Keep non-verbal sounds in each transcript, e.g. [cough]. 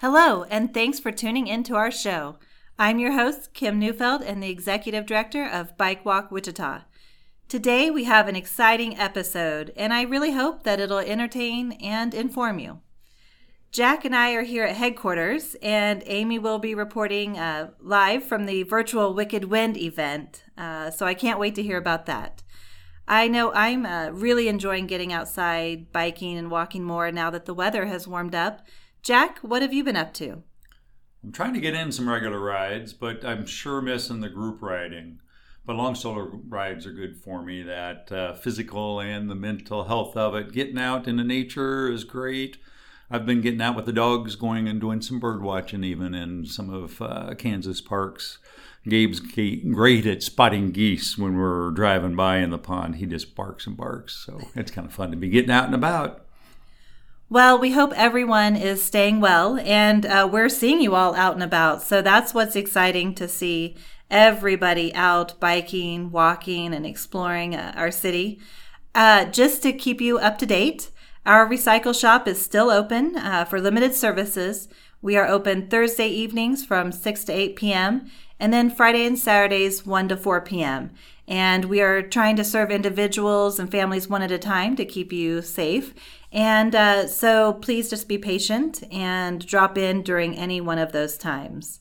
Hello, and thanks for tuning in to our show. I'm your host, Kim Neufeld, and the Executive Director of Bike Walk Wichita. Today we have an exciting episode, and I really hope that it'll entertain and inform you. Jack and I are here at headquarters, and Amy will be reporting uh, live from the virtual Wicked Wind event, uh, so I can't wait to hear about that. I know I'm uh, really enjoying getting outside, biking, and walking more now that the weather has warmed up Jack, what have you been up to? I'm trying to get in some regular rides, but I'm sure missing the group riding. But long solo rides are good for me. That uh, physical and the mental health of it. Getting out into nature is great. I've been getting out with the dogs, going and doing some bird watching, even in some of uh, Kansas parks. Gabe's great at spotting geese when we're driving by in the pond. He just barks and barks. So it's kind of fun to be getting out and about. Well, we hope everyone is staying well, and uh, we're seeing you all out and about. So that's what's exciting to see everybody out biking, walking, and exploring uh, our city. Uh, just to keep you up to date, our recycle shop is still open uh, for limited services. We are open Thursday evenings from 6 to 8 p.m., and then Friday and Saturdays 1 to 4 p.m. And we are trying to serve individuals and families one at a time to keep you safe. And uh, so please just be patient and drop in during any one of those times.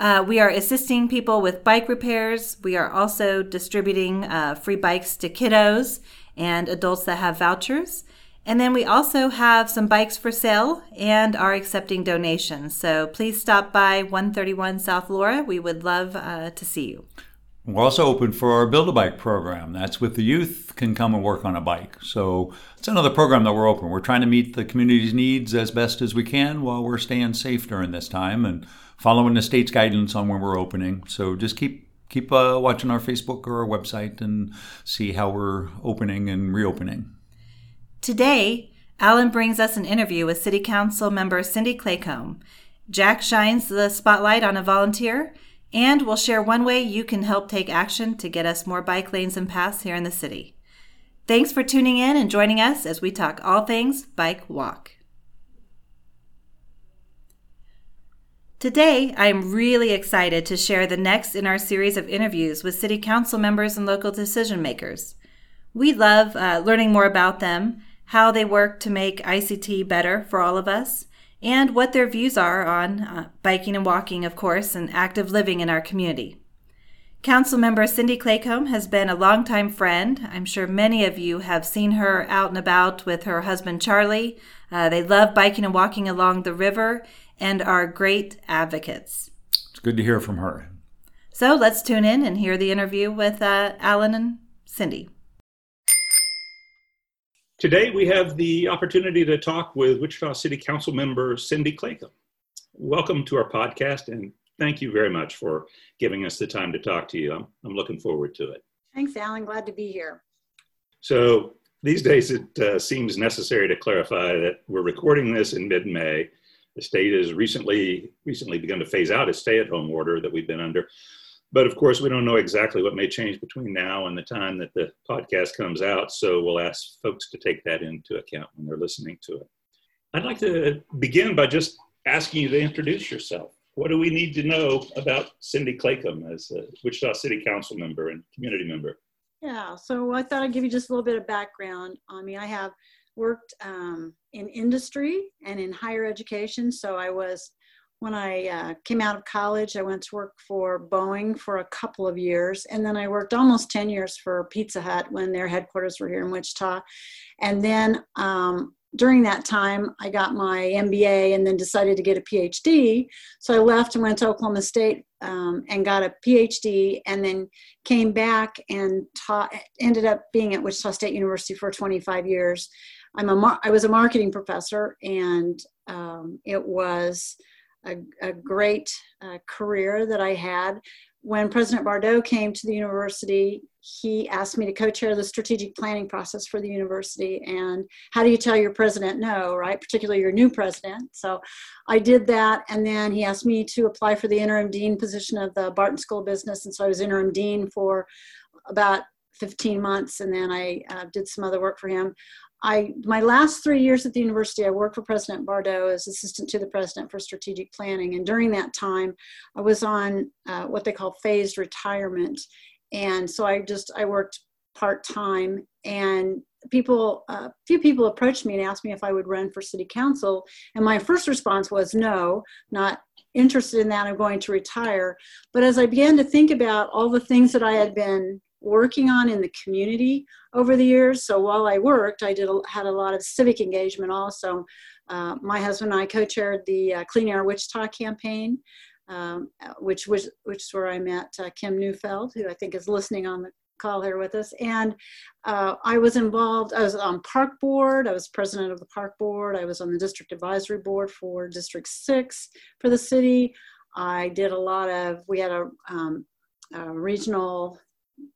Uh, we are assisting people with bike repairs. We are also distributing uh, free bikes to kiddos and adults that have vouchers. And then we also have some bikes for sale and are accepting donations. So please stop by 131 South Laura. We would love uh, to see you. We're also open for our Build a Bike program. That's with the youth can come and work on a bike. So it's another program that we're open. We're trying to meet the community's needs as best as we can while we're staying safe during this time and following the state's guidance on when we're opening. So just keep keep uh, watching our Facebook or our website and see how we're opening and reopening. Today, Alan brings us an interview with City Council member Cindy Claycomb. Jack shines the spotlight on a volunteer and we'll share one way you can help take action to get us more bike lanes and paths here in the city. Thanks for tuning in and joining us as we talk all things bike walk. Today, I am really excited to share the next in our series of interviews with City Council members and local decision makers. We love uh, learning more about them, how they work to make ICT better for all of us, and what their views are on uh, biking and walking, of course, and active living in our community. Councilmember Cindy Claycomb has been a longtime friend. I'm sure many of you have seen her out and about with her husband Charlie. Uh, they love biking and walking along the river and are great advocates. It's good to hear from her. So let's tune in and hear the interview with uh, Alan and Cindy. Today, we have the opportunity to talk with Wichita City Council member Cindy Claycomb. Welcome to our podcast, and thank you very much for giving us the time to talk to you. I'm, I'm looking forward to it. Thanks, Alan. Glad to be here. So, these days, it uh, seems necessary to clarify that we're recording this in mid May. The state has recently recently begun to phase out a stay at home order that we've been under. But of course, we don't know exactly what may change between now and the time that the podcast comes out. So we'll ask folks to take that into account when they're listening to it. I'd like to begin by just asking you to introduce yourself. What do we need to know about Cindy Claycomb as a Wichita City Council member and community member? Yeah, so I thought I'd give you just a little bit of background. I mean, I have worked um, in industry and in higher education. So I was when I uh, came out of college, I went to work for Boeing for a couple of years. And then I worked almost 10 years for Pizza Hut when their headquarters were here in Wichita. And then um, during that time, I got my MBA and then decided to get a PhD. So I left and went to Oklahoma State um, and got a PhD and then came back and taught, ended up being at Wichita State University for 25 years. I'm a mar- I was a marketing professor and um, it was a, a great uh, career that I had. When President Bardo came to the university, he asked me to co-chair the strategic planning process for the university. And how do you tell your president no, right? Particularly your new president. So I did that. And then he asked me to apply for the interim dean position of the Barton School of Business. And so I was interim dean for about 15 months, and then I uh, did some other work for him. I my last three years at the university, I worked for President Bardo as assistant to the president for strategic planning, and during that time, I was on uh, what they call phased retirement, and so I just I worked part time and people a uh, few people approached me and asked me if i would run for city council. And my first response was no not interested in that. I'm going to retire. But as i began to think about all the things that i had been working on in the community over the years so while i worked i did had a lot of civic engagement also uh, my husband and i co-chaired the uh, clean air wichita campaign um, which was which is where I met uh, Kim Neufeld, who I think is listening on the call here with us. And uh, I was involved, I was on park board, I was president of the park board, I was on the district advisory board for District 6 for the city. I did a lot of, we had a, um, a regional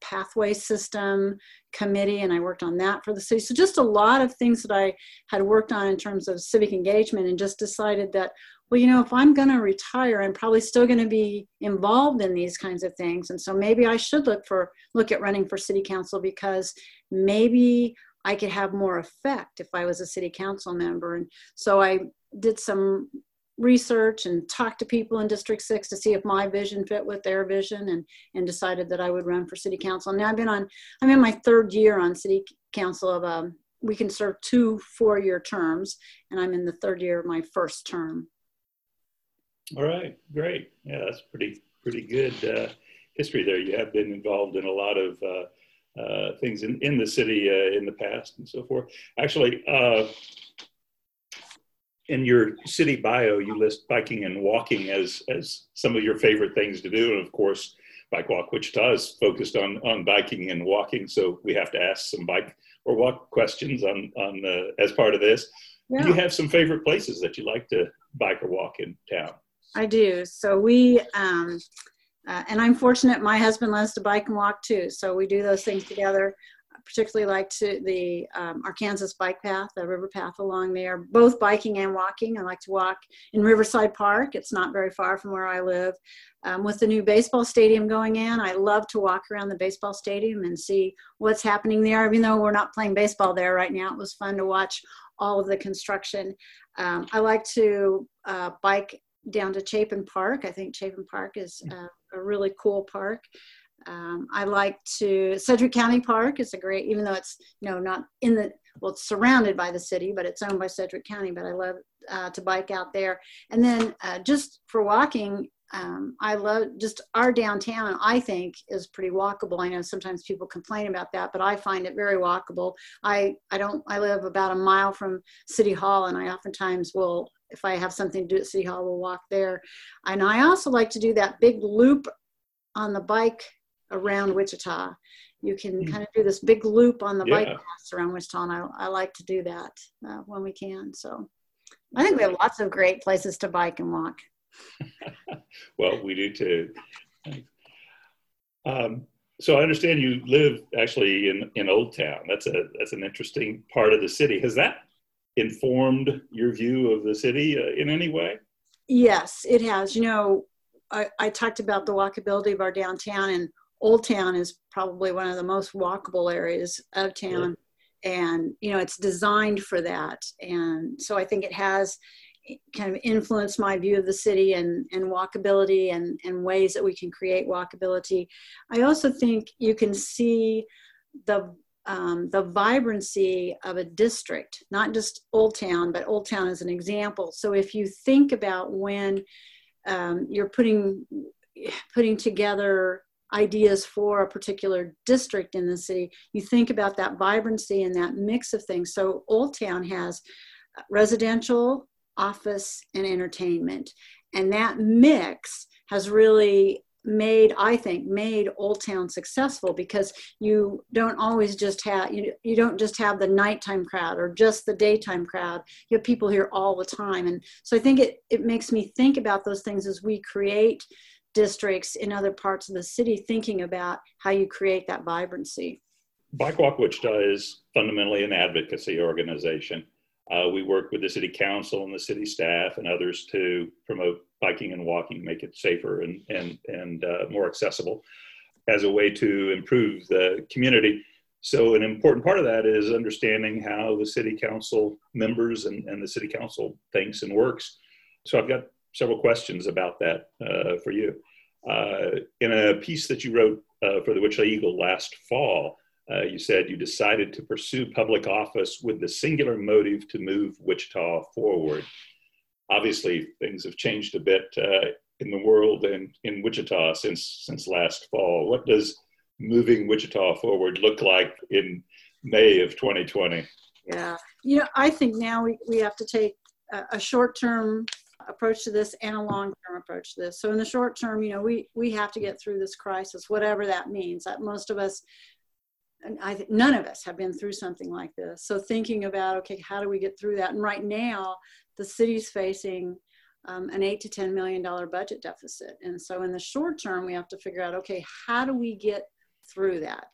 pathway system committee and I worked on that for the city. So just a lot of things that I had worked on in terms of civic engagement and just decided that well, you know, if I'm going to retire, I'm probably still going to be involved in these kinds of things. And so maybe I should look for look at running for city council because maybe I could have more effect if I was a city council member. And so I did some research and talked to people in District 6 to see if my vision fit with their vision and, and decided that I would run for city council. Now I've been on, I'm in my third year on city council of, um, we can serve two four-year terms and I'm in the third year of my first term. All right, great. Yeah, that's pretty pretty good uh, history there. You have been involved in a lot of uh, uh, things in, in the city uh, in the past and so forth. Actually, uh, in your city bio, you list biking and walking as as some of your favorite things to do, and of course, Bike Walk Wichita is focused on on biking and walking. So we have to ask some bike or walk questions on on uh, as part of this. Yeah. Do you have some favorite places that you like to bike or walk in town? I do. So we, um, uh, and I'm fortunate my husband loves to bike and walk too. So we do those things together. I particularly like to the um, Arkansas bike path, the river path along there, both biking and walking. I like to walk in Riverside Park. It's not very far from where I live. Um, with the new baseball stadium going in, I love to walk around the baseball stadium and see what's happening there. Even though we're not playing baseball there right now, it was fun to watch all of the construction. Um, I like to uh, bike down to Chapin Park. I think Chapin Park is a, a really cool park. Um, I like to Sedgwick County Park is a great, even though it's you know not in the well, it's surrounded by the city, but it's owned by Sedgwick County. But I love uh, to bike out there. And then uh, just for walking, um, I love just our downtown. I think is pretty walkable. I know sometimes people complain about that, but I find it very walkable. I I don't. I live about a mile from City Hall, and I oftentimes will if I have something to do at City Hall, we'll walk there. And I also like to do that big loop on the bike around Wichita. You can mm-hmm. kind of do this big loop on the yeah. bike paths around Wichita, and I, I like to do that uh, when we can. So I think we have lots of great places to bike and walk. [laughs] well, we do too. Um, so I understand you live actually in, in Old Town. That's a that's an interesting part of the city. Has that informed your view of the city uh, in any way? Yes, it has. You know, I, I talked about the walkability of our downtown, and Old Town is probably one of the most walkable areas of town. And, you know, it's designed for that. And so I think it has kind of influenced my view of the city and, and walkability and, and ways that we can create walkability. I also think you can see the um, the vibrancy of a district, not just Old Town, but Old Town as an example. So if you think about when um, you're putting putting together ideas for a particular district in the city, you think about that vibrancy and that mix of things. So Old Town has residential, office, and entertainment, and that mix has really made i think made old town successful because you don't always just have you, you don't just have the nighttime crowd or just the daytime crowd. You have people here all the time. And so i think it, it makes me think about those things as we create districts in other parts of the city thinking about how you create that vibrancy bike walk wichita is fundamentally an advocacy organization uh, we work with the city council and the city staff and others to promote biking and walking, make it safer and and and uh, more accessible. as a way to improve the community. So, an important part of that is understanding how the city council members and, and the city council thinks and works. So, I've got several questions about that uh, for you. Uh, in a piece that you wrote uh, for the Wichita Eagle last fall, uh, you said you decided to pursue public office with the singular motive to move Wichita forward. Obviously, things have changed a bit uh, in the world and in Wichita since since last fall. What does moving Wichita forward look like in May of 2020? Yeah, you know, I think now we, we have to take a, a short term approach to this and a long term approach to this. So in the short term, you know, we we have to get through this crisis, whatever that means. That most of us I none of us have been through something like this. So thinking about okay, how do we get through that? And right now, the city's facing um, an eight to ten million dollar budget deficit, and so in the short term, we have to figure out okay, how do we get through that?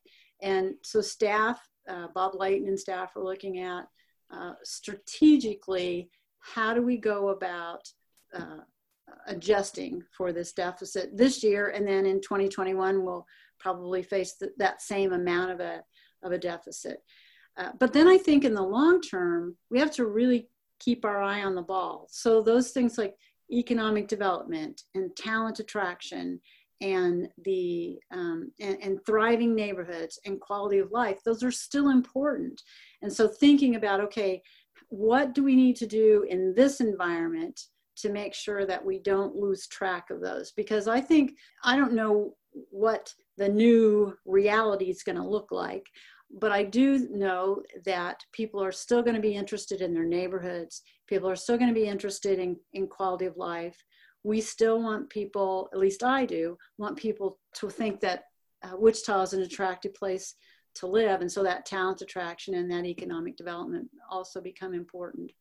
And so staff, uh, Bob Layton and staff are looking at uh, strategically how do we go about uh, adjusting for this deficit this year, and then in 2021 we'll probably face th- that same amount of a of a deficit. Uh, but then I think in the long term, we have to really keep our eye on the ball. So those things like economic development and talent attraction and the um, and, and, thriving neighborhoods and quality of life those are still important and so thinking about okay what do we need to do in this environment to make sure that we don't lose track of those because i think i don't know what the new reality is going to look like. But I do know that people are still going to be interested in their neighborhoods. People are still going to be interested in, in quality of life. We still want people, at least I do, want people to think that uh, Wichita is an attractive place to live. And so that talent attraction and that economic development also become important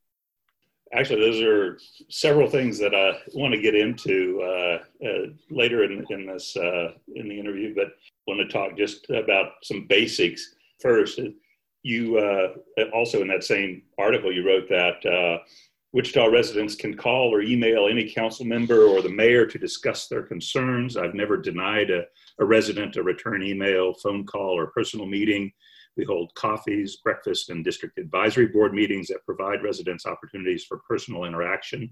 actually, those are several things that I want to get into uh, uh, later in, in this uh, in the interview, but want to talk just about some basics first. You uh, also in that same article you wrote that uh, Wichita residents can call or email any council member or the mayor to discuss their concerns. I've never denied a, a resident a return email, phone call, or personal meeting we hold coffees, breakfast, and district advisory board meetings that provide residents opportunities for personal interaction.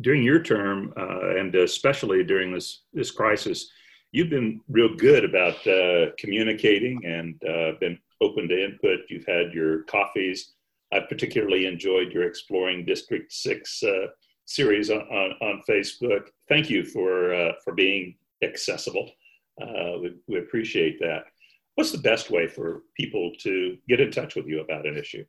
During your term, uh, and especially during this, this crisis, you've been real good about uh, communicating and uh, been open to input. You've had your coffees. I've particularly enjoyed your Exploring District 6 uh, series on, on, on, Facebook. Thank you for, uh, for being accessible. Uh, we, we appreciate that what's the best way for people to get in touch with you about an issue?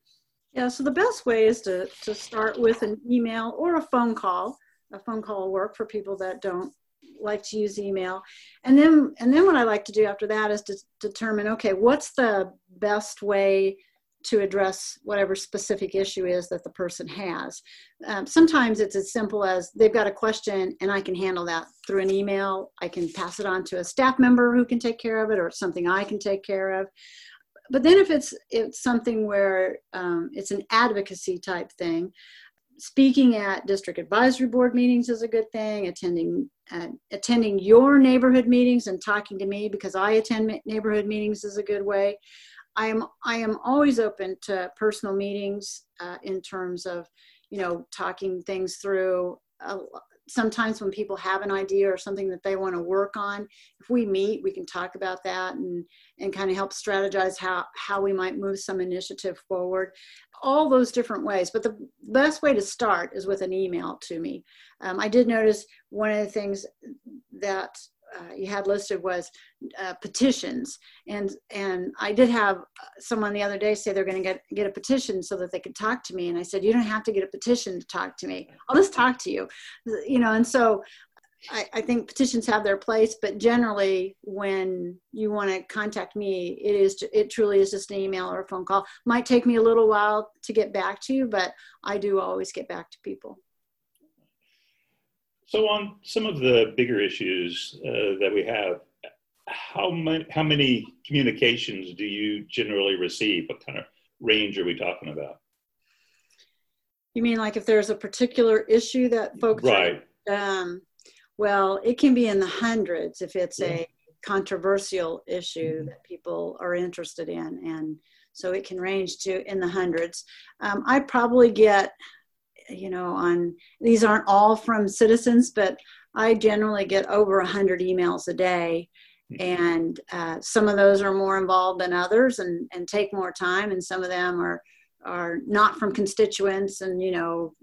Yeah, so the best way is to, to start with an email or a phone call. A phone call will work for people that don't like to use email. And then and then what I like to do after that is to determine, okay, what's the best way to address whatever specific issue is that the person has. Um, sometimes it's as simple as they've got a question and I can handle that through an email. I can pass it on to a staff member who can take care of it, or it's something I can take care of. But then if it's it's something where um, it's an advocacy type thing, speaking at district advisory board meetings is a good thing. Attending uh, attending your neighborhood meetings and talking to me because I attend neighborhood meetings is a good way. I am I am always open to personal meetings uh, in terms of you know talking things through. Uh, sometimes when people have an idea or something that they want to work on, if we meet, we can talk about that and and kind of help strategize how how we might move some initiative forward. All those different ways, but the best way to start is with an email to me. Um, I did notice one of the things that uh, you had listed was uh, petitions, and and I did have someone the other day say they're going to get get a petition so that they could talk to me, and I said you don't have to get a petition to talk to me. I'll just talk to you, you know. And so I, I think petitions have their place, but generally when you want to contact me, it is it truly is just an email or a phone call. Might take me a little while to get back to you, but I do always get back to people. So, on some of the bigger issues uh, that we have, how many how many communications do you generally receive? What kind of range are we talking about? You mean like if there's a particular issue that folks right? Are, um, well, it can be in the hundreds if it's yeah. a controversial issue mm-hmm. that people are interested in. And so it can range to in the hundreds. Um, I probably get, you know, on these aren't all from citizens, but I generally get over 100 emails a day. Mm-hmm. And uh, some of those are more involved than others and, and take more time, and some of them are are not from constituents and you know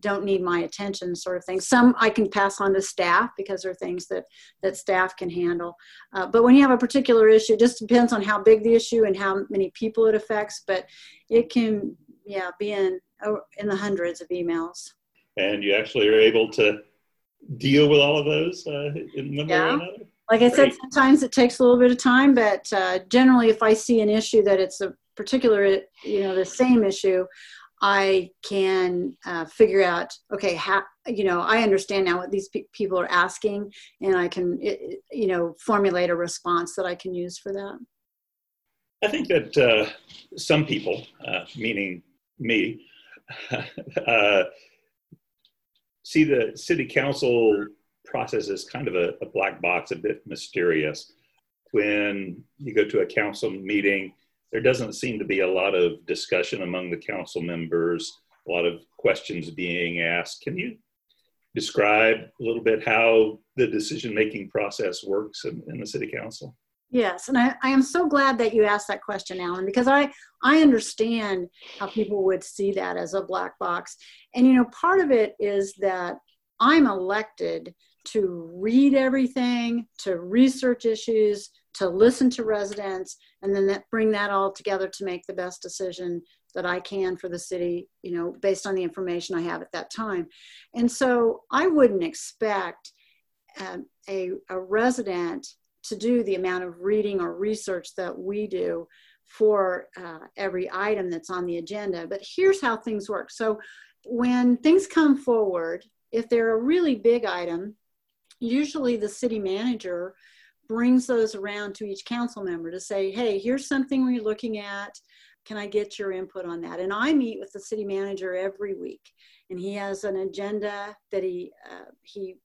don't need my attention sort of thing some i can pass on to staff because there are things that that staff can handle uh, but when you have a particular issue it just depends on how big the issue and how many people it affects but it can yeah be in in the hundreds of emails and you actually are able to deal with all of those uh, in one yeah. way or another like I said, sometimes it takes a little bit of time, but uh, generally, if I see an issue that it's a particular, you know, the same issue, I can uh, figure out, okay, how, you know, I understand now what these pe- people are asking, and I can, it, you know, formulate a response that I can use for that. I think that uh, some people, uh, meaning me, [laughs] uh, see the city council process is kind of a, a black box, a bit mysterious. When you go to a council meeting, there doesn't seem to be a lot of discussion among the council members, a lot of questions being asked. Can you describe a little bit how the decision making process works in, in, the city council? Yes, and I, I am so glad that you asked that question, Alan, because I, I understand how people would see that as a black box. And, you know, part of it is that I'm elected to read everything, to research issues, to listen to residents and then that, bring that all together to make the best decision that I can for the city, you know, based on the information I have at that time. And so I wouldn't expect um, a, a resident to do the amount of reading or research that we do for uh, every item that's on the agenda. But here's how things work. So when things come forward, if they're a really big item, usually the city manager brings those around to each council member to say, hey, here's something we're looking at. Can I get your input on that? And I meet with the city manager every week, and he has an agenda that he uh, he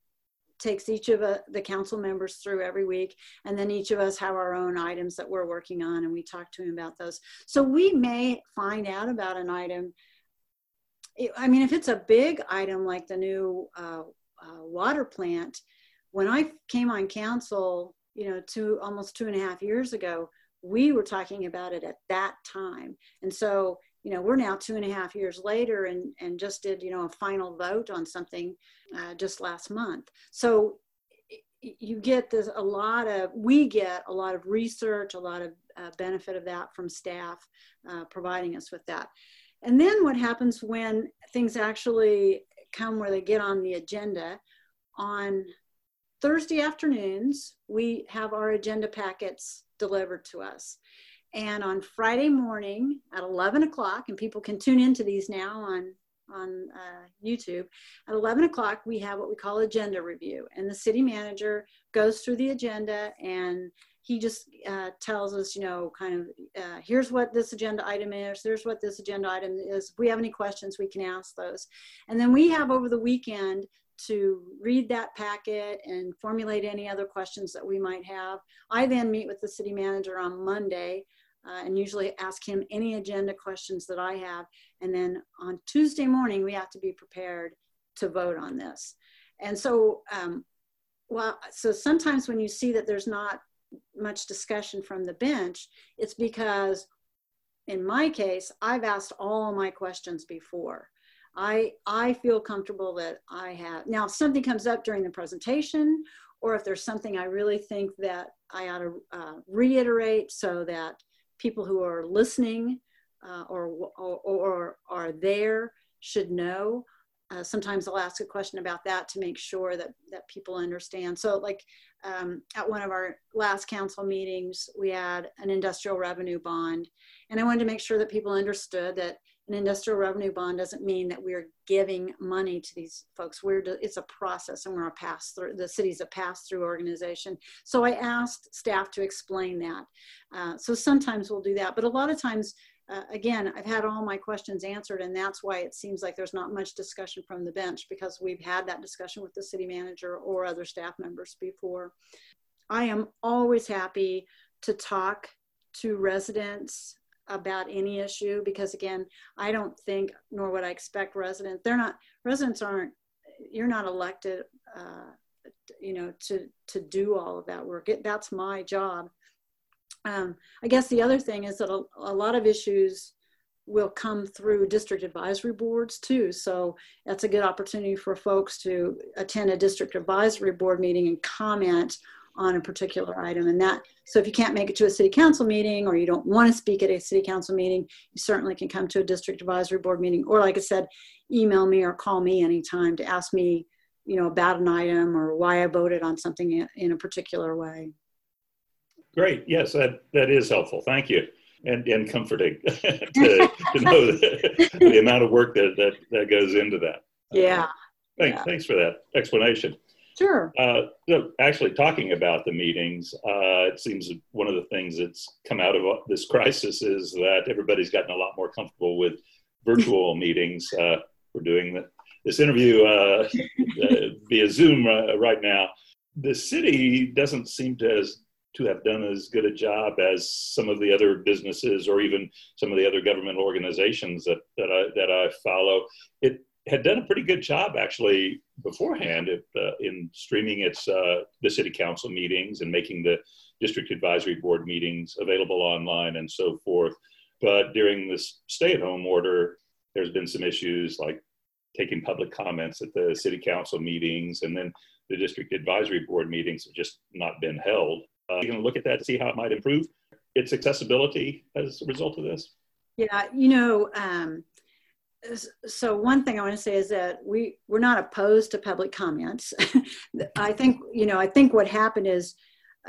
takes each of uh, the council members through every week and then each of us have our own items that we're working on and we talk to him about those so we may find out about an item i mean if it's a big item like the new uh, uh, water plant when i came on council you know, two almost two and a half years ago, we were talking about it at that time. And so, you know, we're now two and a half years later and, and just did, you know, a final vote on something uh, just last month. So you get this a lot of, we get a lot of research, a lot of uh, benefit of that from staff uh, providing us with that. And then what happens when things actually come where they get on the agenda on Thursday afternoons, we have our agenda packets delivered to us. And on Friday morning at 11 o'clock, and people can tune into these now on, on uh, YouTube, at 11 o'clock, we have what we call agenda review. And the city manager goes through the agenda and he just uh, tells us, you know, kind of, uh, here's what this agenda item is, here's what this agenda item is. If we have any questions, we can ask those. And then we have over the weekend to read that packet and formulate any other questions that we might have. I then meet with the city manager on Monday uh, and usually ask him any agenda questions that I have. And then on Tuesday morning, we have to be prepared to vote on this. And so, um, well, so sometimes when you see that there's not much discussion from the bench, it's because in my case, I've asked all my questions before. I, I feel comfortable that I have. Now, if something comes up during the presentation, or if there's something I really think that I ought to uh, reiterate so that people who are listening uh, or, or, or, are there should know. Uh, sometimes I'll ask a question about that to make sure that, that people understand. So like um, at one of our last council meetings, we had an industrial revenue bond. And I wanted to make sure that people understood that an industrial revenue bond doesn't mean that we're giving money to these folks. We're it's a process, and we're a pass through. The city's a pass through organization. So I asked staff to explain that. Uh, so sometimes we'll do that, but a lot of times. Uh, again, I've had all my questions answered, and that's why it seems like there's not much discussion from the bench because we've had that discussion with the city manager or other staff members before. I am always happy to talk to residents about any issue because again, I don't think nor would I expect residents. They're not residents aren't. You're not elected, uh, you know, to to do all of that work. It, that's my job. Um, I guess the other thing is that a, a lot of issues will come through district advisory boards too. So that's a good opportunity for folks to attend a district advisory board meeting and comment on a particular item. And that, so if you can't make it to a city council meeting or you don't want to speak at a city council meeting, you certainly can come to a district advisory board meeting. Or like I said, email me or call me anytime to ask me, you know, about an item or why I voted on something in a particular way. Great. Yes, that, that is helpful. Thank you and, and comforting [laughs] to, to [laughs] know the, the, amount of work that, that, that goes into that. Yeah. Uh, thanks, yeah. thanks for that explanation. Sure. Uh, actually, talking about the meetings, uh, it seems one of the things that's come out of this crisis is that everybody's gotten a lot more comfortable with virtual [laughs] meetings. Uh, we're doing the, this interview uh, [laughs] uh, via Zoom uh, right now. The city doesn't seem to to have done as good a job as some of the other businesses or even some of the other government organizations that, that, I, that I follow. It had done a pretty good job actually beforehand if, uh, in streaming its uh, the city council meetings and making the district advisory board meetings available online and so forth. But during this stay-at-home order, there's been some issues like taking public comments at the city council meetings, and then the district advisory board meetings have just not been held. Uh, you can look at that to see how it might improve its accessibility as a result of this. Yeah, you know, um, so one thing I want to say is that we we're not opposed to public comments. [laughs] I think you know I think what happened is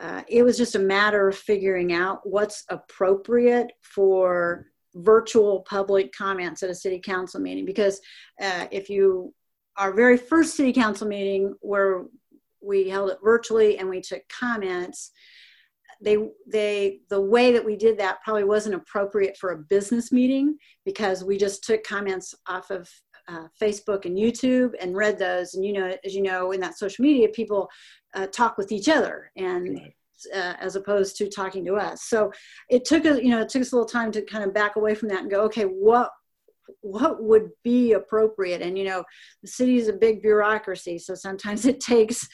uh, it was just a matter of figuring out what's appropriate for virtual public comments at a city council meeting because uh, if you our very first city council meeting where we held it virtually and we took comments they they the way that we did that probably wasn't appropriate for a business meeting because we just took comments off of uh, Facebook and YouTube and read those. And you know, as you know, in that social media, people uh, talk with each other and. Uh, as opposed to talking to us, so it took a you know it took us a little time to kind of back away from that and go, okay, what what would be appropriate? And you know, the city is a big bureaucracy, so sometimes [laughs] it takes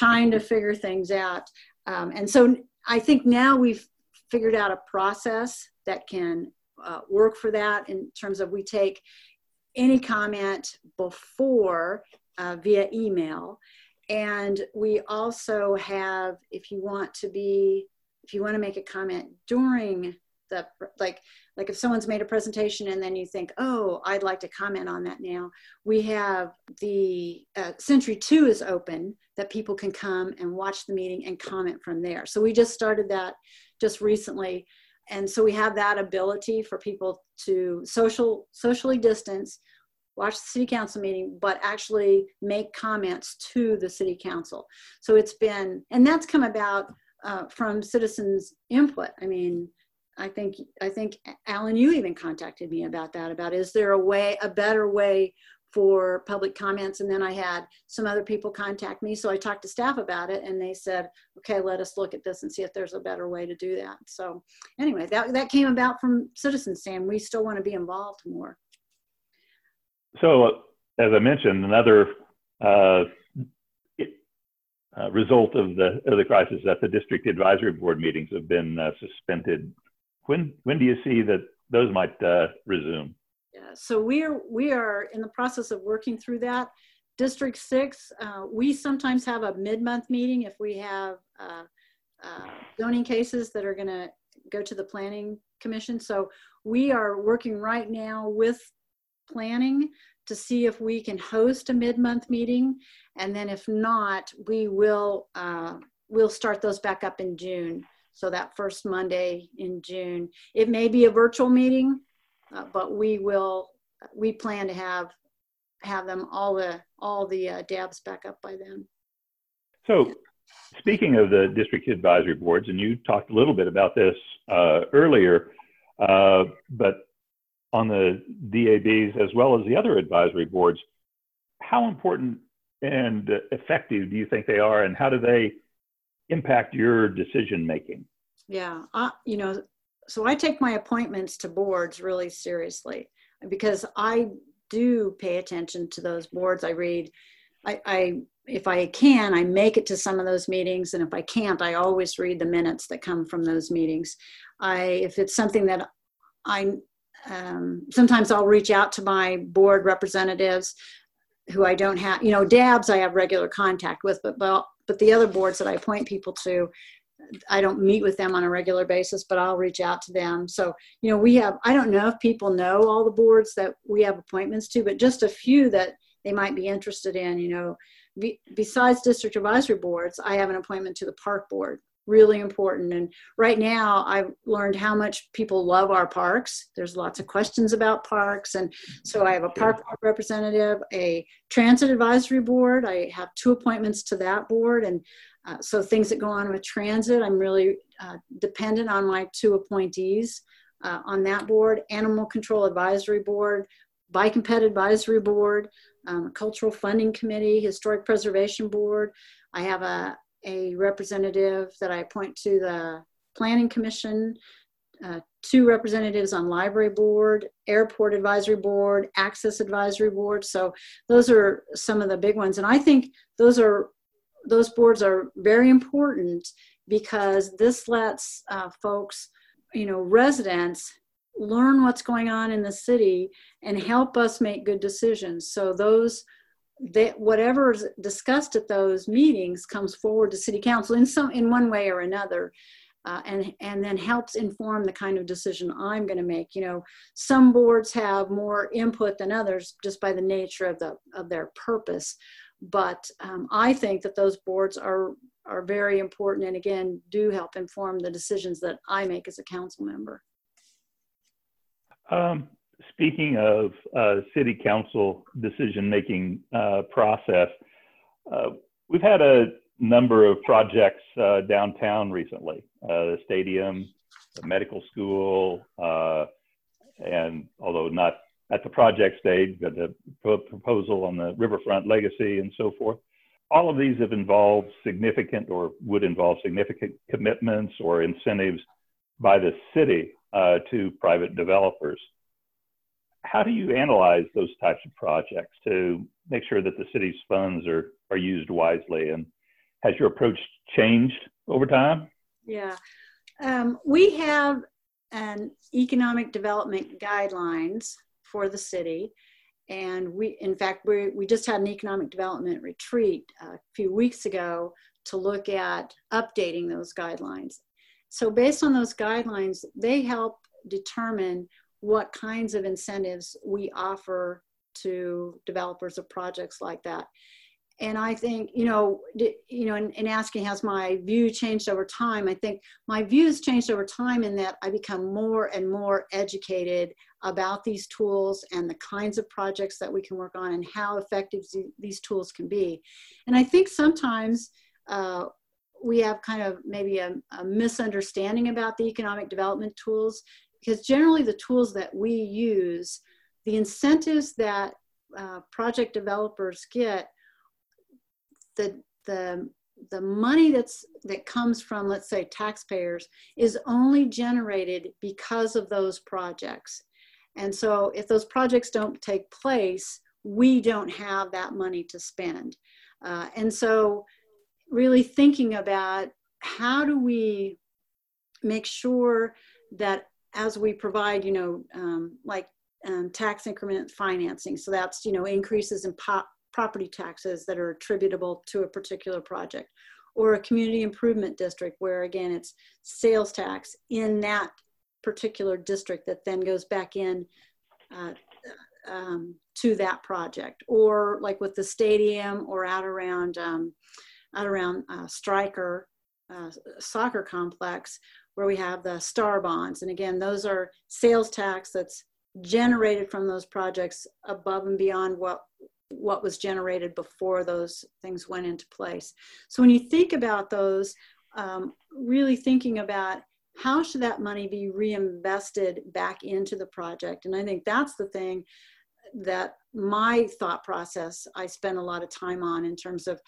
time to figure things out. Um, and so I think now we've figured out a process that can uh, work for that in terms of we take any comment before uh, via email. And we also have, if you want to be, if you want to make a comment during the, like, like if someone's made a presentation and then you think, oh, I'd like to comment on that now, we have the uh, Century 2 is open that people can come and watch the meeting and comment from there. So we just started that just recently. And so we have that ability for people to social socially distance, watch the city council meeting, but actually make comments to the city council. So it's been, and that's come about uh, from citizens' input. I mean, I think I think Alan, you even contacted me about that. About is there a way, a better way for public comments? And then i had some other people contact me. So i talked to staff about it and they said okay let us look at this and see if there's a better way to do that. So anyway that, that came about from citizens saying we still want to be involved more. So uh, as i mentioned another uh, uh, result of the of the crisis is that the district advisory board meetings have been uh, suspended when when do you see that those might uh, resume yeah, so we are we are in the process of working through that. District six, uh, we sometimes have a mid-month meeting if we have uh, uh, zoning cases that are going to go to the planning commission. So we are working right now with planning to see if we can host a mid-month meeting, and then if not, we will uh, we'll start those back up in June. So that first Monday in June, it may be a virtual meeting uh, but we will we plan to have have them all the all the uh, dabs back up by then. So, speaking of the district advisory boards, and you talked a little bit about this uh, earlier, uh, but on the DABs as well as the other advisory boards, how important and effective do you think they are, and how do they impact your decision making? Yeah, you know, so I take my appointments to boards really seriously because I do pay attention to those boards. I read, I, I if I can, I make it to some of those meetings, and if I can't, I always read the minutes that come from those meetings. I if it's something that I um, sometimes I'll reach out to my board representatives who I don't have, you know, DABS I have regular contact with, but but, but the other boards that I appoint people to, I don't meet with them on a regular basis, but I'll reach out to them. So, you know, we have, I don't know if people know all the boards that we have appointments to, but just a few that they might be interested in, you know, be, besides district advisory boards, I have an appointment to the park board, really important. And right now I've learned how much people love our parks. There's lots of questions about parks. And so I have a park board representative, a transit advisory board. I have two appointments to that board. And uh, so things that go on with transit, I'm really uh, dependent on my two appointees uh, on that board, Animal Control Advisory Board, Bike and Ped Advisory Board, um, Cultural Funding Committee, Historic Preservation Board. I have a, a representative that I appoint to the Planning Commission, uh, two representatives on library board, airport advisory board, access advisory board. So those are some of the big ones. And I think those are those boards are very important because this lets uh, folks, you know, residents learn what's going on in the city and help us make good decisions. So those that whatever is discussed at those meetings comes forward to city council in some in one way or another. Uh, and and then helps inform the kind of decision I'm going to make. You know, some boards have more input than others just by the nature of the of their purpose. But um, I think that those boards are are very important and again do help inform the decisions that I make as a council member. Um, speaking of uh, city council decision making uh, process, uh, we've had a number of projects uh, downtown recently uh, the stadium, the medical school, and although not at the project stage, but the proposal on the riverfront legacy and so forth. All of these have involved significant or would involve significant commitments or incentives by the city uh, to private developers. How do you analyze those types of projects to make sure that the city's funds are, are used wisely? And has your approach changed over time? Yeah. Um, we have an economic development guidelines for the city. And we, in fact, we, we just had an economic development retreat a few weeks ago to look at updating those guidelines. So, based on those guidelines, they help determine what kinds of incentives we offer to developers of projects like that. And I think you know you know in, in, asking has my view changed over time? I think my views changed over time in that I become more and more educated about these tools and the kinds of projects that we can work on and how effective these tools can be. And I think sometimes uh, we have kind of maybe a, a misunderstanding about the economic development tools because generally the tools that we use the incentives that uh, project developers get the the the money that's that comes from let's say taxpayers is only generated because of those projects. And so if those projects don't take place we don't have that money to spend. Uh, and so really thinking about how do we make sure that as we provide you know um, like um, tax increment financing. So that's you know increases in pop property taxes that are attributable to a particular project. Or a community improvement district where again it's sales tax in that particular district that then goes back in uh, um, to that project. Or like with the stadium or out around um, out around uh, Stryker uh, soccer complex where we have the star bonds and again those are sales tax that's generated from those projects above and beyond what what was generated before those things went into place. So when you think about those, um, really thinking about how should that money be reinvested back into the project? And I think that's the thing that my thought process I spend a lot of time on in terms of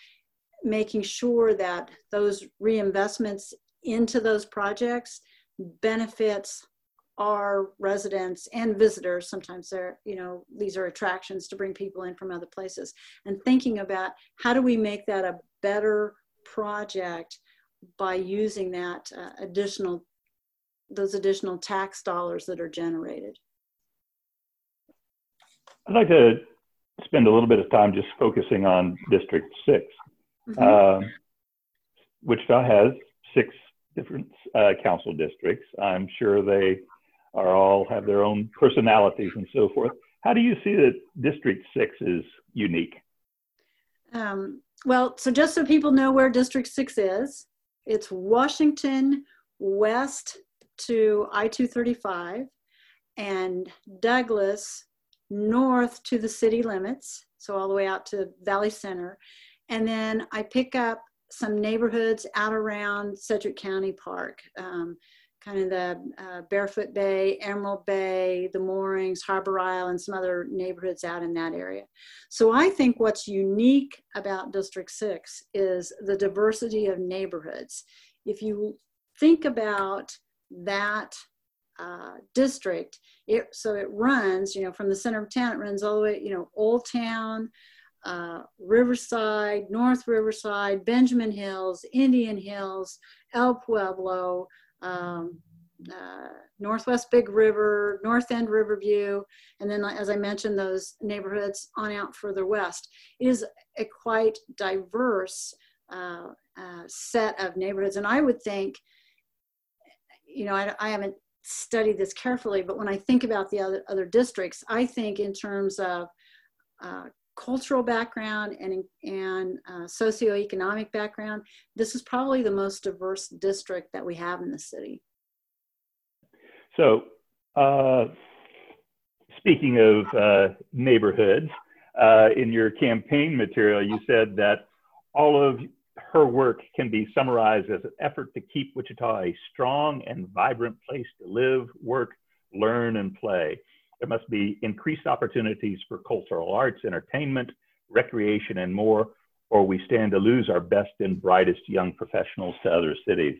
making sure that those reinvestments into those projects benefits our residents and visitors. Sometimes they're you know these are attractions to bring people in from other places. And thinking about how do we make that a better project by using that uh, additional those additional tax dollars that are generated. I'd like to spend a little bit of time just focusing on district 6 mm-hmm. uh, wichita has six different uh, council districts. I'm sure they are all have their own personalities and so forth. How do you see that district 6 is unique? Um, well, so just so people know where District 6 is, it's Washington west to I 235 and Douglas north to the city limits, so all the way out to Valley Center. And then I pick up some neighborhoods out around Sedgwick County Park. Um, kind of the uh, Barefoot Bay, Emerald Bay, the Moorings, Harbor Isle, and some other neighborhoods out in that area. So I think what's unique about District 6 is the diversity of neighborhoods. If you think about that uh, district, it, so it runs, you know, from the center of town, it runs all the way, you know, Old Town, uh, Riverside, North Riverside, Benjamin Hills, Indian Hills, El Pueblo, um, uh, Northwest Big River, North End Riverview, and then, as I mentioned, those neighborhoods on out further west. Is a quite diverse uh, uh, set of neighborhoods. And I would think, you know, I, I, haven't studied this carefully, but when I think about the other, other districts, I think in terms of uh, cultural background and, and uh, socioeconomic background, this is probably the most diverse district that we have in the city. So, uh, speaking of uh, neighborhoods, uh, in your campaign material, you said that all of her work can be summarized as an effort to keep Wichita a strong and vibrant place to live, work, learn, and play. There must be increased opportunities for cultural arts, entertainment, recreation, and more, or we stand to lose our best and brightest young professionals to other cities.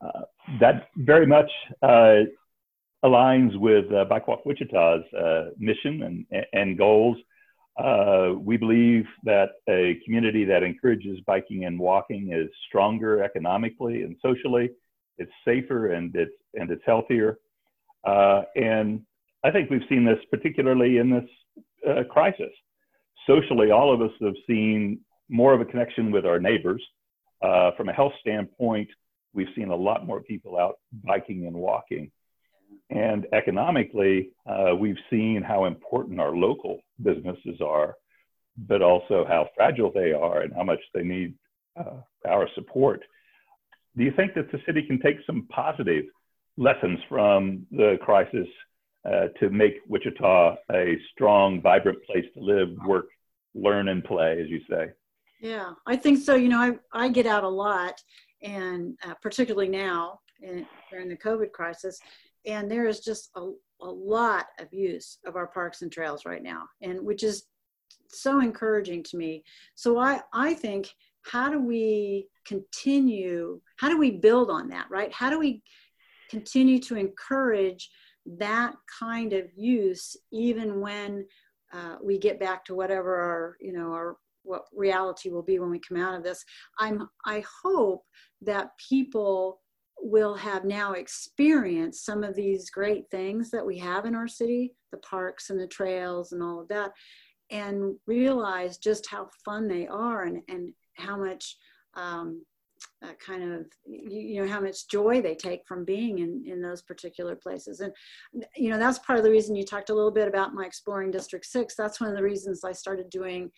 Uh, that very much uh, aligns with uh, Wichita's uh, mission and, and goals. Uh, we believe that a community that encourages biking and walking is stronger economically and socially. It's safer and it's and it's healthier. Uh, and I think we've seen this particularly in this uh, crisis. Socially, all of us have seen more of a connection with our neighbors. Uh, from a health standpoint, we've seen a lot more people out biking and walking. And economically, uh, we've seen how important our local businesses are, but also how fragile they are and how much they need uh, our support. Do you think that the city can take some positive lessons from the crisis uh, to make Wichita a strong, vibrant place to live, work, learn, and play, as you say. Yeah, I think so. You know, I, I get out a lot, and uh, particularly now in, during the COVID crisis, and there is just a, a lot of use of our parks and trails right now, and which is so encouraging to me. So I, I think, how do we continue? How do we build on that, right? How do we continue to encourage that kind of use even when uh, we get back to whatever our you know our what reality will be when we come out of this i'm i hope that people will have now experienced some of these great things that we have in our city the parks and the trails and all of that and realize just how fun they are and and how much um, uh, kind of you, you, know how much joy they take from being in in those particular places and you know that's part of the reason you talked a little bit about my exploring district 6 that's one of the reasons i started doing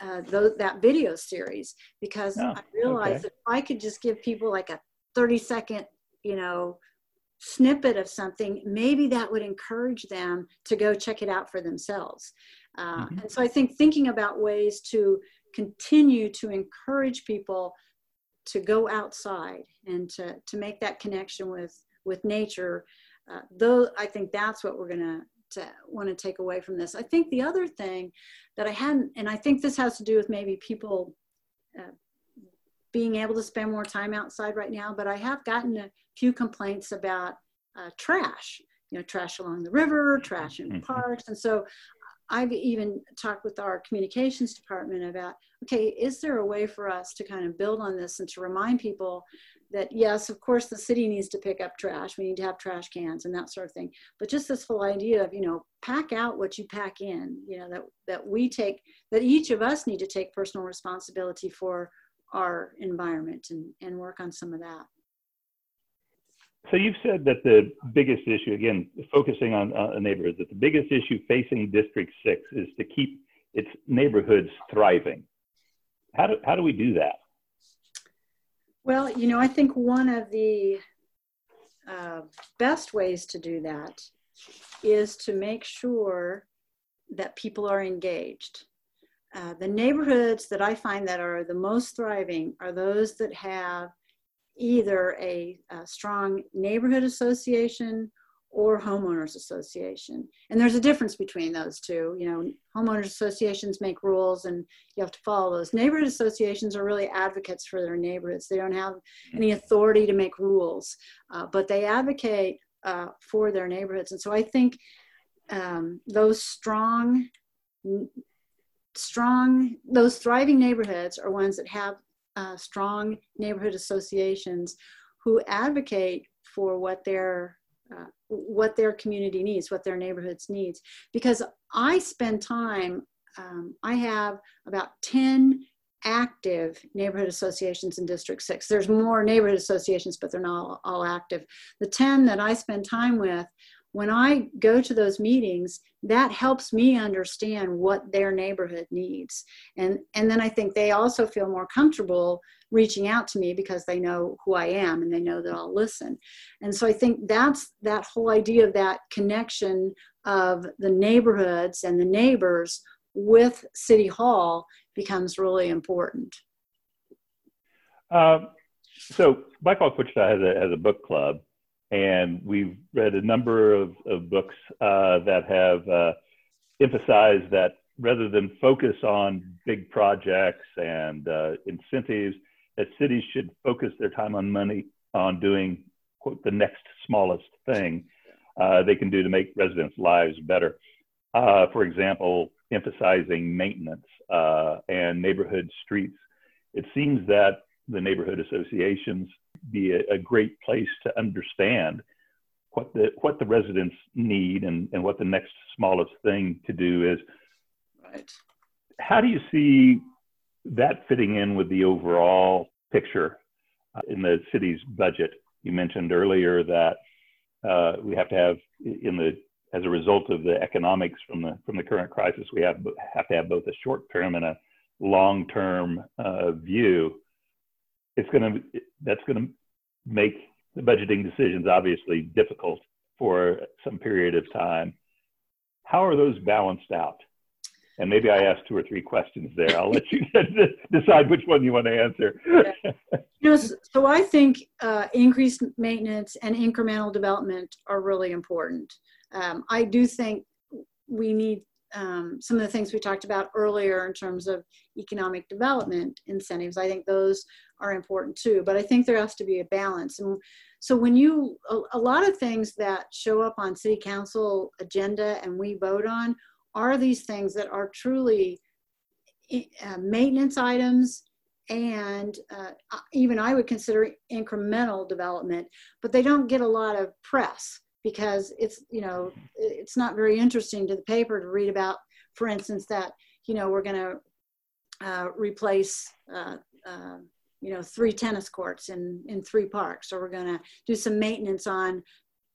uh, th- that video series because oh, i realized okay. that if i could just give people like a 30 second you know snippet of something maybe that would encourage them to go check it out for themselves uh, mm-hmm. and so i think thinking about ways to continue to encourage people to go outside and to, to make that connection with, with nature, uh, though I think that's what we're going to to want to take away from this. I think the other thing that I hadn't, and I think this has to do with maybe people uh, being able to spend more time outside right now, but I have gotten a few complaints about uh, trash, you know, trash along the river, trash in mm-hmm. parks. And so I've even talked with our communications department about, okay, is there a way for us to kind of build on this and to remind people that yes, of course, the city needs to pick up trash. We need to have trash cans and that sort of thing. But just this whole idea of, you know, pack out what you pack in, you know, that, that we take, that each of us need to take personal responsibility for our environment and, and work on some of that. So you've said that the biggest issue, again, focusing on uh, neighborhoods, that the biggest issue facing District 6 is to keep its neighborhoods thriving. How do, how do we do that? Well, you know, I think one of the uh, best ways to do that is to make sure that people are engaged. Uh, the neighborhoods that I find that are the most thriving are those that have either a, a strong neighborhood association or homeowners association. And there's a difference between those two. You know, homeowners associations make rules and you have to follow those. Neighborhood associations are really advocates for their neighborhoods. They don't have any authority to make rules, uh, but they advocate uh, for their neighborhoods. And so I think um, those strong, strong, those thriving neighborhoods are ones that have uh, strong neighborhood associations who advocate for what their uh, what their community needs, what their neighborhoods needs. Because I spend time, um, I have about 10 active neighborhood associations in District 6. There's more neighborhood associations, but they're not all, all active. The 10 that I spend time with when I go to those meetings, that helps me understand what their neighborhood needs. And, and then I think they also feel more comfortable reaching out to me because they know who I am and they know that I'll listen. And so I think that's that whole idea of that connection of the neighborhoods and the neighbors with City Hall becomes really important. Uh, so Bike Walk has a, has a book club and we've read a number of, of books uh, that have uh, emphasized that rather than focus on big projects and uh, incentives, that cities should focus their time on money on doing quote the next smallest thing uh, they can do to make residents' lives better. Uh, for example, emphasizing maintenance uh, and neighborhood streets. It seems that the neighborhood associations be a, a, great place to understand what the what the residents need and, and what the next smallest thing to do is. Right. How do you see that fitting in with the overall picture uh, in the city's budget? You mentioned earlier that uh, we have to have in the as a result of the economics from the from the current crisis, we have have to have both a short term and a long term uh, view it's going to that's going to make the budgeting decisions obviously difficult for some period of time. How are those balanced out? And maybe I asked two or three questions there. I'll let you [laughs] decide which one you want to answer. you know, so I think uh, increased maintenance and incremental development are really important. Um, I do think we need um, some of the things we talked about earlier in terms of economic development incentives. I think those are important too, but I think there has to be a balance. And so when you, a, a lot of things that show up on city council agenda and we vote on are these things that are truly uh, maintenance items and uh, even I would consider incremental development, but they don't get a lot of press because it's you know it's not very interesting to the paper to read about for instance that you know we're going to uh, replace uh, uh, you know three tennis courts in in three parks. Or we're going to do some maintenance on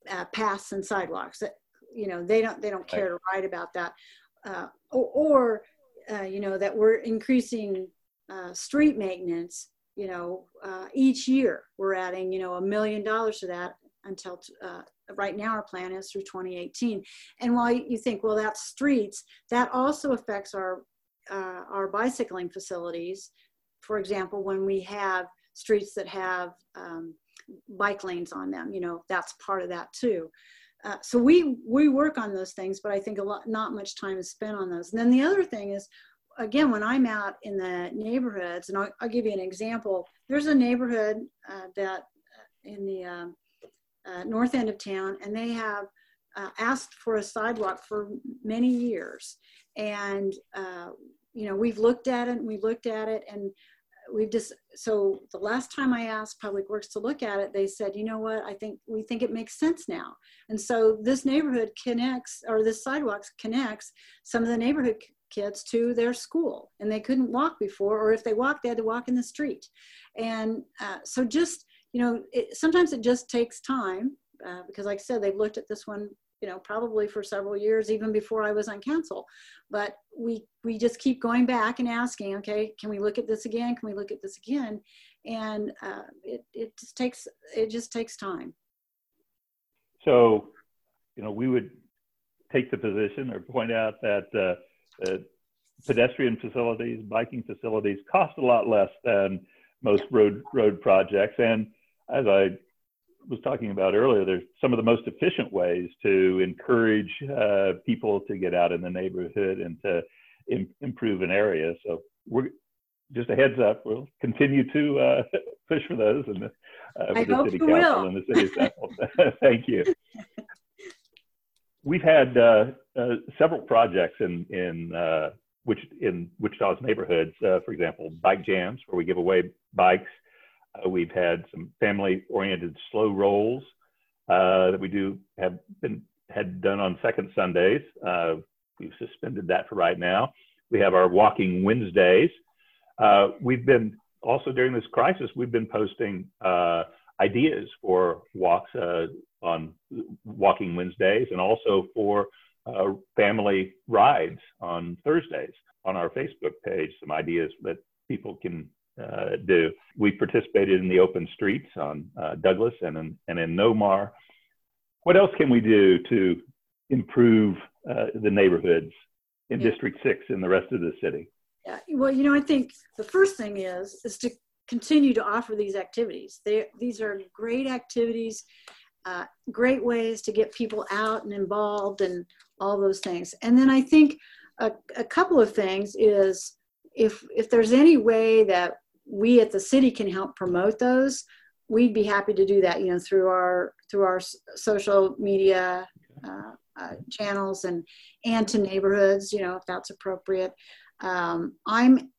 uh, paths and sidewalks that you know they don't they don't care to write about that. Uh, or, or uh, you know that we're increasing street maintenance you know each year. We're adding you know a million dollars to that until uh, right now our plan is through 2018 and while you think well that's streets that also affects our uh, our bicycling facilities for example when we have streets that have um, bike lanes on them you know that's part of that too uh, so we we work on those things but i think a lot not much time is spent on those and then the other thing is again, when I'm out in the neighborhoods, and I'll, I'll give you an example. There's a neighborhood uh, that uh, in the um, uh, north end of town, and they have uh, asked for a sidewalk for many years. And, uh, you know, we've looked at it and we looked at it and we've just, so the last time I asked Public Works to look at it, they said, you know what, I think, we think it makes sense now. And so this neighborhood connects, or this sidewalks connects some of the neighborhood kids to their school and they couldn't walk before or if they walked they had to walk in the street and uh, so just you know it, sometimes it just takes time uh, because like i said they've looked at this one you know probably for several years even before i was on council. But we we just keep going back and asking okay can we look at this again? Can we look at this again? And uh, it, it just takes it just takes time. So you know we would take the position or point out that uh, uh, pedestrian facilities, biking facilities cost a lot less than most road road projects. And as I was talking about earlier, there's some of the most efficient ways to encourage uh, people to get out in the neighborhood and to Im- improve an area. So we're just a heads up. We'll continue to uh, [laughs] push for those and uh, I the city council will. and the city council. [laughs] Thank you. We've had uh, uh, several projects in in uh, which in Wichita's neighborhoods. Uh, for example, bike jams where we give away bikes. Uh, we've had some family-oriented slow rolls uh, that we do have been had done on second Sundays. we've suspended that for right now. We have our walking Wednesdays. we've been also during this crisis, we've been posting ideas for walks uh, on Walking Wednesdays and also for uh, family rides on Thursdays on our Facebook page. Some ideas that people can uh, do. We participated in the open streets on uh, Douglas and in, and in Nomar. What else can we do to improve uh, the neighborhoods in Yeah. District 6 and the rest of the city? Yeah, well, you know, I think the first thing is is to continue to offer these activities. They, these are great activities, uh, great ways to get people out and involved and all those things. And then I think a, a couple of things is if if there's any way that we at the city can help promote those, we'd be happy to do that. You know, through our through our social media. Uh, uh, channels and and to neighborhoods, you know, if that's appropriate. Um, I'm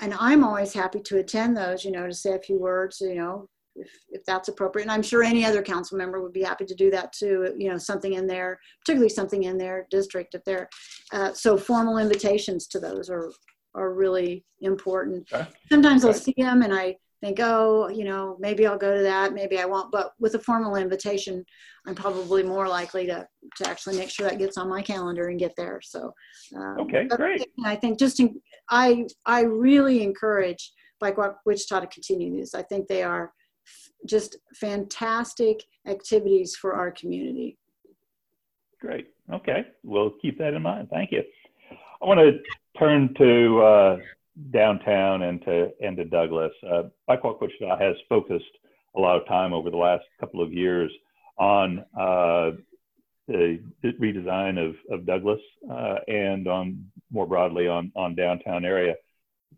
and I'm always happy to attend those, you know, to say a few words, you know, if, if that's appropriate. And I'm sure any other council member would be happy to do that too, you know, something in their, particularly something in their district if they're, uh, so formal invitations to those are, are really important. Okay. Sometimes I'll see them and I think, oh, you know, maybe I'll go to that, maybe I won't. But with a formal invitation, I'm probably more likely to, to actually make sure that gets on my calendar and get there. So, um, Okay, great. I think just in, I I really encourage Bike Walk Wichita to continue these. I think they are f- just fantastic activities for our community. Great. Okay. We'll keep that in mind. Thank you. I want to turn to uh, downtown and to and to Douglas. Uh, Wichita has focused a lot of time over the last couple of years on uh, the redesign of, of Douglas uh, and on more broadly on, on downtown area.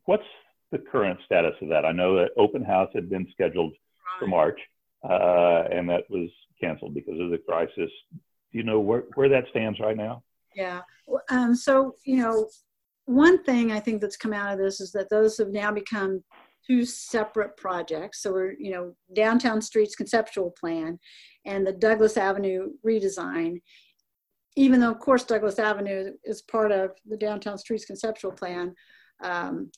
What's the current status of that? I know that open house had been scheduled for March, uh, and that was canceled because of the crisis. Do you know where, where that stands right now? Yeah. Um, so, you know, one thing I think that's come out of this is that those have now become two separate projects. So we're, you know, downtown streets conceptual plan and the Douglas Avenue redesign. Even though, of course, Douglas Avenue is part of the downtown streets conceptual plan, um,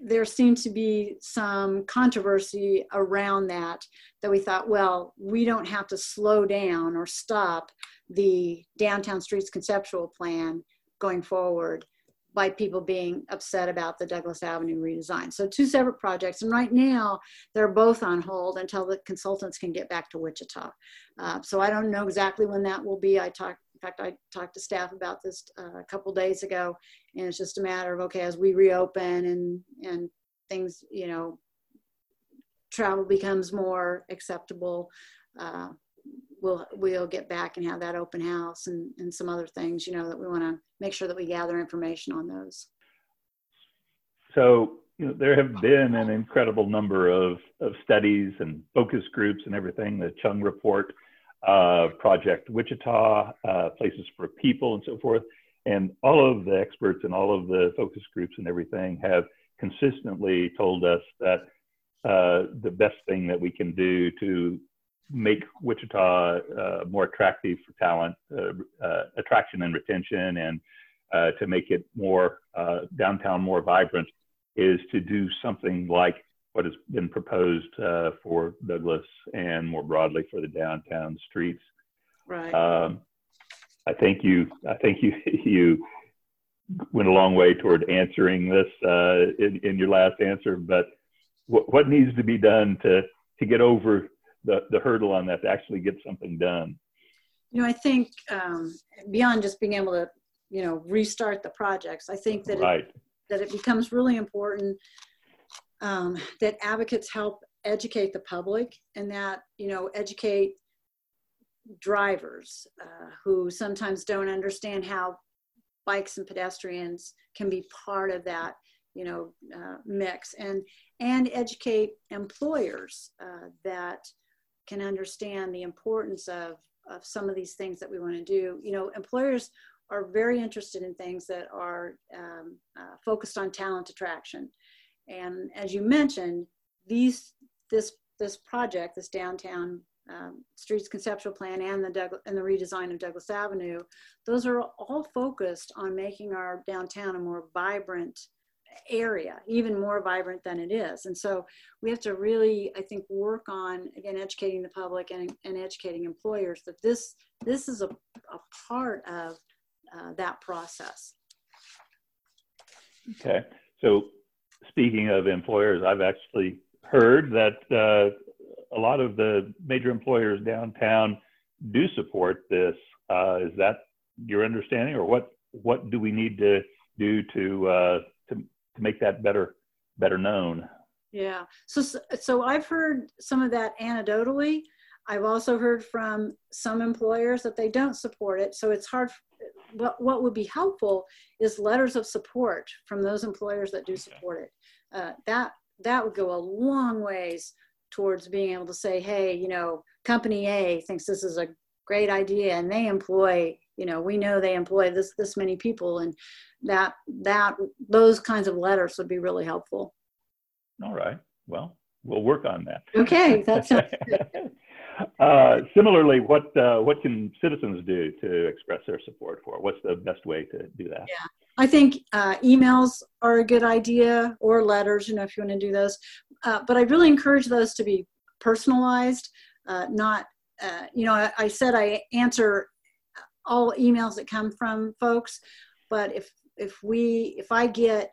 there seemed to be some controversy around that that we thought well we don't have to slow down or stop the downtown streets conceptual plan going forward by people being upset about the Douglas Avenue redesign. So two separate projects, and right now they're both on hold until the consultants can get back to Wichita. Uh, so I don't know exactly when that will be. I talked, in fact, I talked to staff about this uh, a couple days ago, and it's just a matter of okay, as we reopen and and things, you know, travel becomes more acceptable. Uh, we'll we'll get back and have that open house and, and some other things you know that we want to make sure that we gather information on those so you know, there have been an incredible number of, of studies and focus groups and everything. The Chung Report, uh, Project Wichita, uh, Places for People, and so forth. And all of the experts and all of the focus groups and everything have consistently told us that uh, the best thing that we can do to make Wichita uh, more attractive for talent, uh, uh, attraction and retention, and to make it more downtown more vibrant is to do something like what has been proposed uh, for Douglas and more broadly for the downtown streets. Right. Um, I think you. I think you. [laughs] You went a long way toward answering this uh, in, in, your last answer. But what, what needs to be done to to get over the, the hurdle on that to actually get something done? You know, I think um, beyond just being able to, you know, restart the projects, I think that right. it, that it becomes really important um, that advocates help educate the public and that you know educate drivers uh, who sometimes don't understand how bikes and pedestrians can be part of that you know uh, mix and and educate employers uh, that can understand the importance of of some of these things that we want to do you know employers are very interested in things that are um, uh, focused on talent attraction. And as you mentioned, these this this project, this downtown um, streets conceptual plan and the Doug- and the redesign of Douglas Avenue, those are all focused on making our downtown a more vibrant area, even more vibrant than it is. And so we have to really, I think, work on again educating the public and, and educating employers that this this is a, a part of uh, that process. Okay. So, speaking of employers, I've actually heard that uh, a lot of the major employers downtown do support this. Uh, is that your understanding, or what? What do we need to do to uh, to make that better better known? Yeah. So so I've heard some of that anecdotally. I've also heard from some employers that they don't support it. So it's hard what, what would be helpful is letters of support from those employers that do support it. Uh, that, that would go a long ways towards being able to say, hey, you know, company A thinks this is a great idea and they employ, you know, we know they employ this, this many people and that, that, those kinds of letters would be really helpful. All right. Well, we'll work on that. Okay, [laughs] that sounds good. Uh, similarly, what uh, what can citizens do to express their support for? What's the best way to do that? Yeah, I think uh, emails are a good idea, or letters. You know, if you want to do those, uh, but I really encourage those to be personalized, uh, not. Uh, you know, I, I said I answer all emails that come from folks, but if if we if I get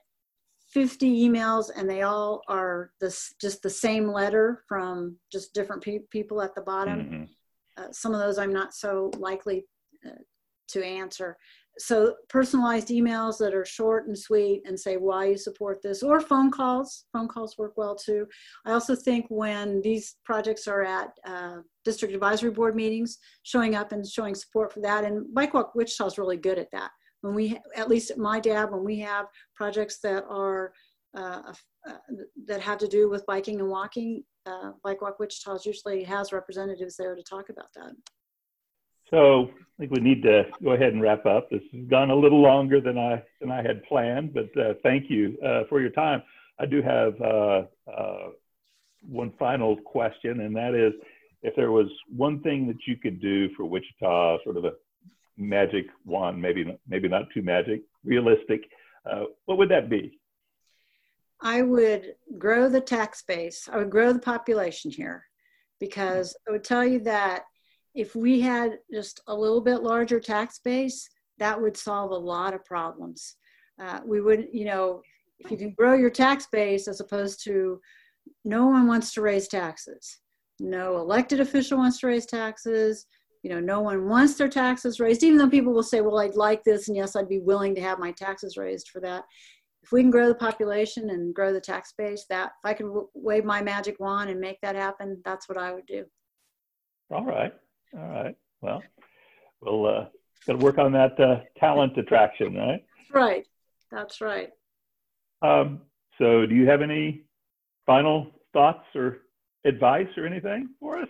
50 emails and they all are this just the same letter from just different pe- people at the bottom mm-hmm. uh, some of those i'm not so likely uh, to answer. So personalized emails that are short and sweet and say why you support this? or phone calls phone calls work well too. I also think when these projects are at uh, district advisory board meetings showing up and showing support for that and bike walk wichita is really good at that when we, at least at my dab, when we have projects that are uh, uh, that have to do with biking and walking, uh, Bike Walk Wichita usually has representatives there to talk about that. So I think we need to go ahead and wrap up. This has gone a little longer than I than I had planned, but uh, thank you uh, for your time. I do have uh, uh, one final question, and that is, if there was one thing that you could do for Wichita, sort of a magic wand, maybe maybe not too magic, realistic. Uh, what would that be? I would grow the tax base. I would grow the population here because I would tell you that if we had just a little bit larger tax base, that would solve a lot of problems. Uh, we would, you know, if you can grow your tax base as opposed to no one wants to raise taxes. No elected official wants to raise taxes. You know no one wants their taxes raised even though people will say well i'd like this and yes i'd be willing to have my taxes raised for that. If we can grow the population and grow the tax base that if i can wave my magic wand and make that happen that's what i would do. All right. All right. Well we'll uh, got to work on that uh, talent attraction right? Right. That's right. Um, So, do you have any final thoughts or advice or anything for us?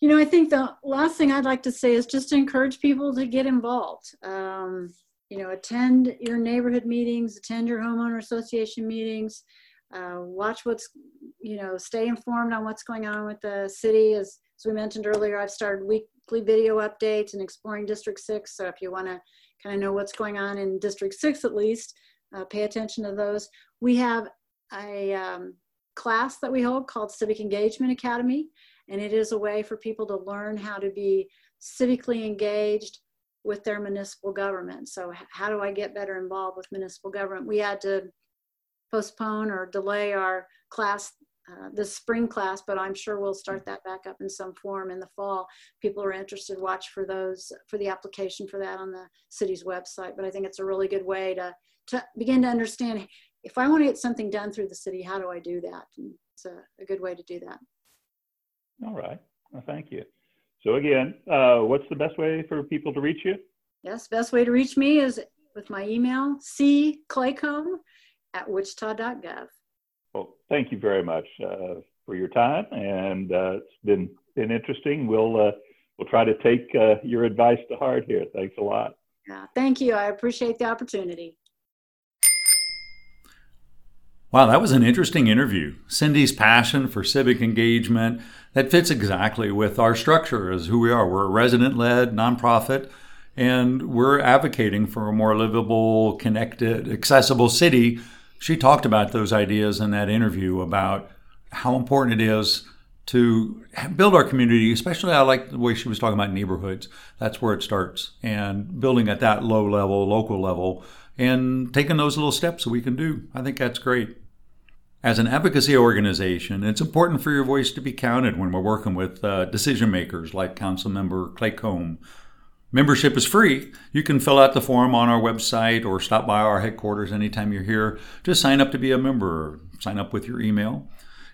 You know, I think the last thing I'd like to say is just to encourage people to get involved. Um, you know, attend your neighborhood meetings, attend your homeowner association meetings, uh, watch what's, you know, stay informed on what's going on with the city. As, as we mentioned earlier, I've started weekly video updates and exploring District 6. So if you want to kind of know what's going on in District 6 at least, uh, pay attention to those. We have a um, class that we hold called Civic Engagement Academy, and it is a way for people to learn how to be civically engaged with their municipal government. So, how do I get better involved with municipal government? We had to postpone or delay our class uh, this spring class, but I'm sure we'll start that back up in some form in the fall. People are interested, watch for those, for the application for that on the city's website. But I think it's a really good way to, to begin to understand if I want to get something done through the city, how do I do that? And it's a, a good way to do that. All right. Well, thank you. So again, uh, what's the best way for people to reach you? Yes, best way to reach me is with my email, cclaycomb at wichita.gov. Well, thank you very much uh, for your time, and uh, it's been been interesting. We'll uh, we'll try to take uh, your advice to heart here. Thanks a lot. Yeah, thank you. I appreciate the opportunity. Wow, that was an interesting interview. Cindy's passion for civic engagement that fits exactly with our structure as who we are. We're a resident-led nonprofit, and we're advocating for a more livable, connected, accessible city. She talked about those ideas in that interview about how important it is to build our community, especially I like the way she was talking about neighborhoods. That's where it starts. And building at that low level, local level, and taking those little steps that we can do. I think that's great. As an advocacy organization, it's important for your voice to be counted when we're working with uh, decision makers like Councilmember Claycomb. Membership is free. You can fill out the form on our website or stop by our headquarters anytime you're here. Just sign up to be a member, sign up with your email.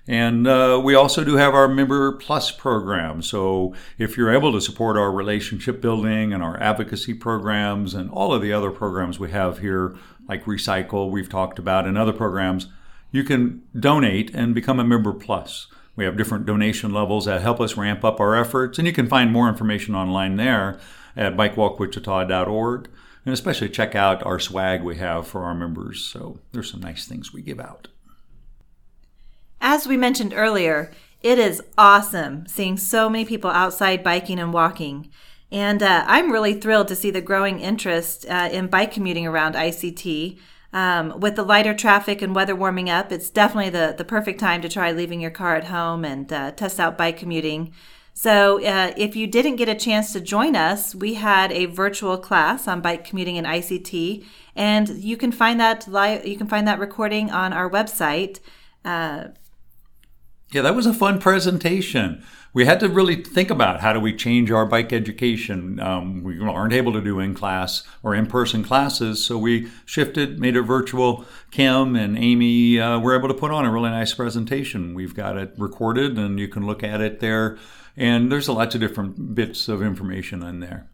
And uh, we also do have our Member Plus program. So if you're able to support our relationship building and our advocacy programs and all of the other programs we have here, like Recycle, we've talked about, and other programs, you can donate and become a Member Plus. We have different donation levels that help us ramp up our efforts, and you can find more information online there at bikewalkwichita.org. And especially check out our swag we have for our members. So there's some nice things we give out. As we mentioned earlier, it is awesome seeing so many people outside biking and walking. And uh, I'm really thrilled to see the growing interest uh, in bike commuting around ICT. Um, with the lighter traffic and weather warming up, it's definitely the, the perfect time to try leaving your car at home and uh, test out bike commuting. So, uh, if you didn't get a chance to join us, we had a virtual class on bike commuting and ICT, and you can find that live. You can find that recording on our website. Yeah, that was a fun presentation. We had to really think about how do we change our bike education. Um, we aren't able to do in class or in person classes, so we shifted, made it virtual. Kim and Amy uh, were able to put on a really nice presentation. We've got it recorded, and you can look at it there. And there's lots of different bits of information in there.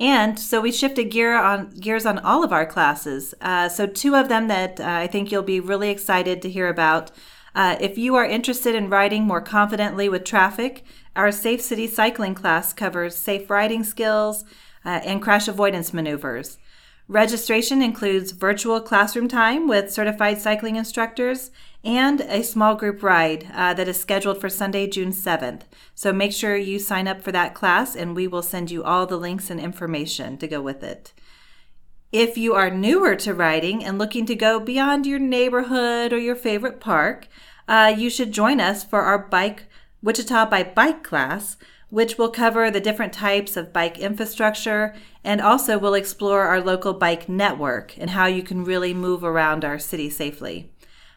And so we shifted gear on gears on all of our classes. Uh, so two of them that uh, I think you'll be really excited to hear about. Uh, if you are interested in riding more confidently with traffic, our Safe City Cycling class covers safe riding skills uh, and crash avoidance maneuvers. Registration includes virtual classroom time with certified cycling instructors and a small group ride uh, that is scheduled for Sunday, June 7th. So make sure you sign up for that class and we will send you all the links and information to go with it. If you are newer to riding and looking to go beyond your neighborhood or your favorite park, uh, you should join us for our bike Wichita by Bike class, which will cover the different types of bike infrastructure and also will explore our local bike network and how you can really move around our city safely.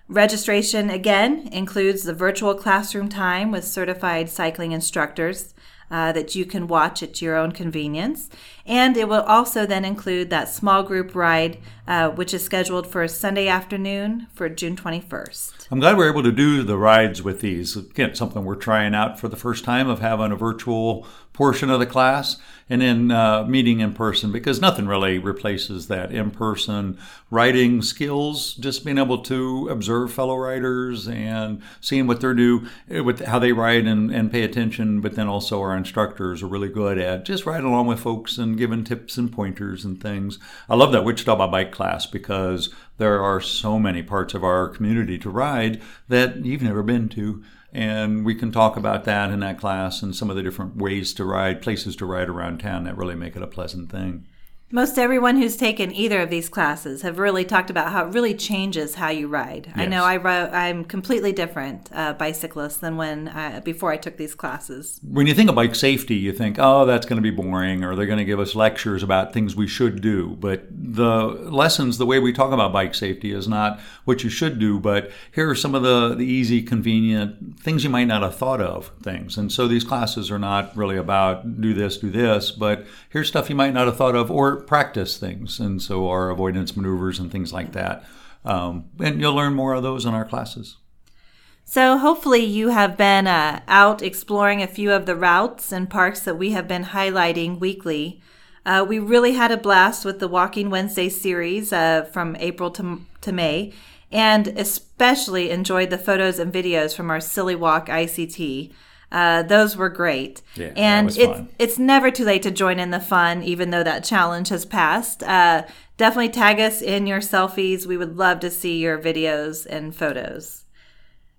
Registration again includes the virtual classroom time with certified cycling instructors uh, that you can watch at your own convenience. And it will also then include that small group ride, uh, which is scheduled for a Sunday afternoon for June 21st. I'm glad we're able to do the rides with these. Again, something we're trying out for the first time of having a virtual portion of the class and then uh, meeting in person because nothing really replaces that in person writing skills. Just being able to observe fellow writers and seeing what they're do eh, with how they write and, and pay attention. But then also our instructors are really good at just riding along with folks and giving tips and pointers and things. I love that Wichita by Bike class because there are so many parts of our community to ride that you've never been to and we can talk about that in that class and some of the different ways to ride, places to ride around town that really make it a pleasant thing. Most everyone who's taken either of these classes have really talked about how it really changes how you ride. Yes. I know I wrote, I'm completely different uh, bicyclist than when I, before I took these classes. When you think of bike safety, you think, oh, that's going to be boring, or they're going to give us lectures about things we should do. But the lessons, the way we talk about bike safety, is not what you should do, but here are some of the, the easy, convenient things you might not have thought of things. And so these classes are not really about do this, do this, but here's stuff you might not have thought of, or practice things, and so our avoidance maneuvers and things like that. Um, and you'll learn more of those in our classes. So, hopefully, you have been uh, out exploring a few of the routes and parks that we have been highlighting weekly. Uh, we really had a blast with the Walking Wednesday series uh, from April to, to May, and especially enjoyed the photos and videos from our Silly Walk ICT. Uh, those were great. Yeah, and it's fun. it's never too late to join in the fun, even though that challenge has passed. Uh, definitely tag us in your selfies. We would love to see your videos and photos.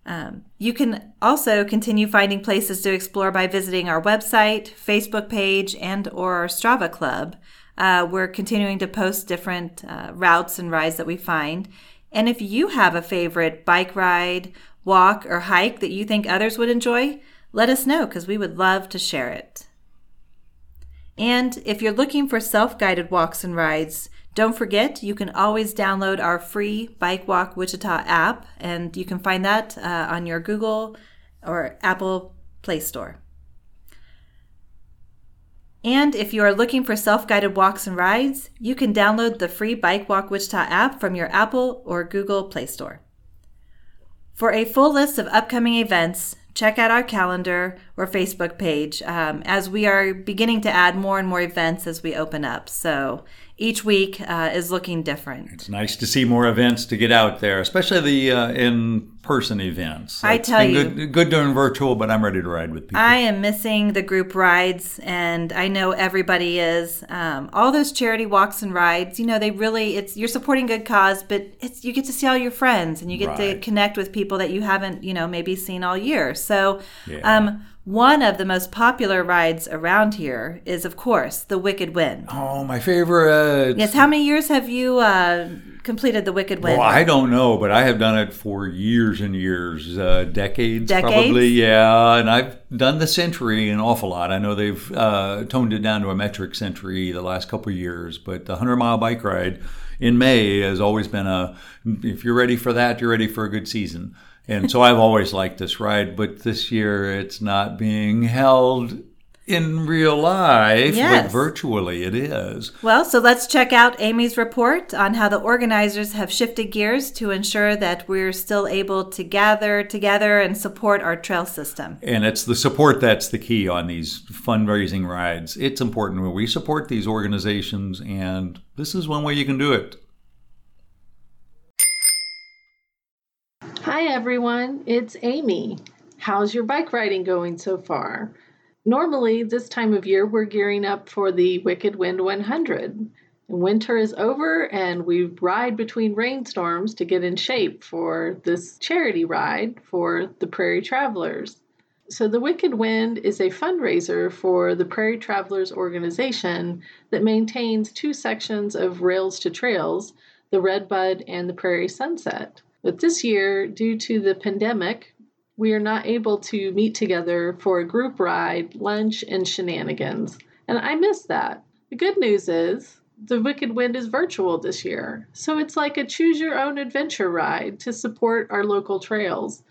Um, you can also continue finding places to explore by visiting our website, Facebook page, and or our Strava club. Uh, we're continuing to post different uh, routes and rides that we find. And if you have a favorite bike ride, walk, or hike that you think others would enjoy, let us know because we would love to share it. And if you're looking for self guided walks and rides, don't forget you can always download our free Bike Walk Wichita app, and you can find that uh, on your Google or Apple Play Store. And if you are looking for self guided walks and rides, you can download the free Bike Walk Wichita app from your Apple or Google Play Store. For a full list of upcoming events, check out our calendar or Facebook page um, as we are beginning to add more and more events as we open up. So each week uh, is looking different. It's nice to see more events to get out there, especially the uh, in-person events. I tell you, good, good doing virtual, but I'm ready to ride with people. I am missing the group rides, and I know everybody is. Um, all those charity walks and rides, you know, they really it's you're supporting good cause, but it's you get to see all your friends and you get right. to connect with people that you haven't, you know, maybe seen all year. So, yeah. um, one of the most popular rides around here is, of course, the Wicked Wind. Oh, my favorite. Yes. How many years have you uh, completed the Wicked Wind? Well, I don't know, but I have done it for years and years, uh, decades, decades, probably. Yeah, and I've done the century an awful lot. I know they've uh, toned it down to a metric century the last couple years, but the hundred mile bike ride in May has always been a. If you're ready for that, you're ready for a good season. And so I've always liked this ride, but this year it's not being held in real life, yes. but virtually it is. Well, so let's check out Amy's report on how the organizers have shifted gears to ensure that we're still able to gather together and support our trail system. And it's the support that's the key on these fundraising rides. It's important when we support these organizations, and this is one way you can do it. Everyone, it's Amy. How's your bike riding going so far? Normally, this time of year, we're gearing up for the Wicked Wind 100. Winter is over, and we ride between rainstorms to get in shape for this charity ride for the Prairie Travelers. So, the Wicked Wind is a fundraiser for the Prairie Travelers organization that maintains two sections of Rails to Trails, the Redbud and the Prairie Sunset. But this year, due to the pandemic, we are not able to meet together for a group ride, lunch, and shenanigans. And I miss that. The good news is the Wicked Wind is virtual this year. So it's like a choose your own adventure ride to support our local trails.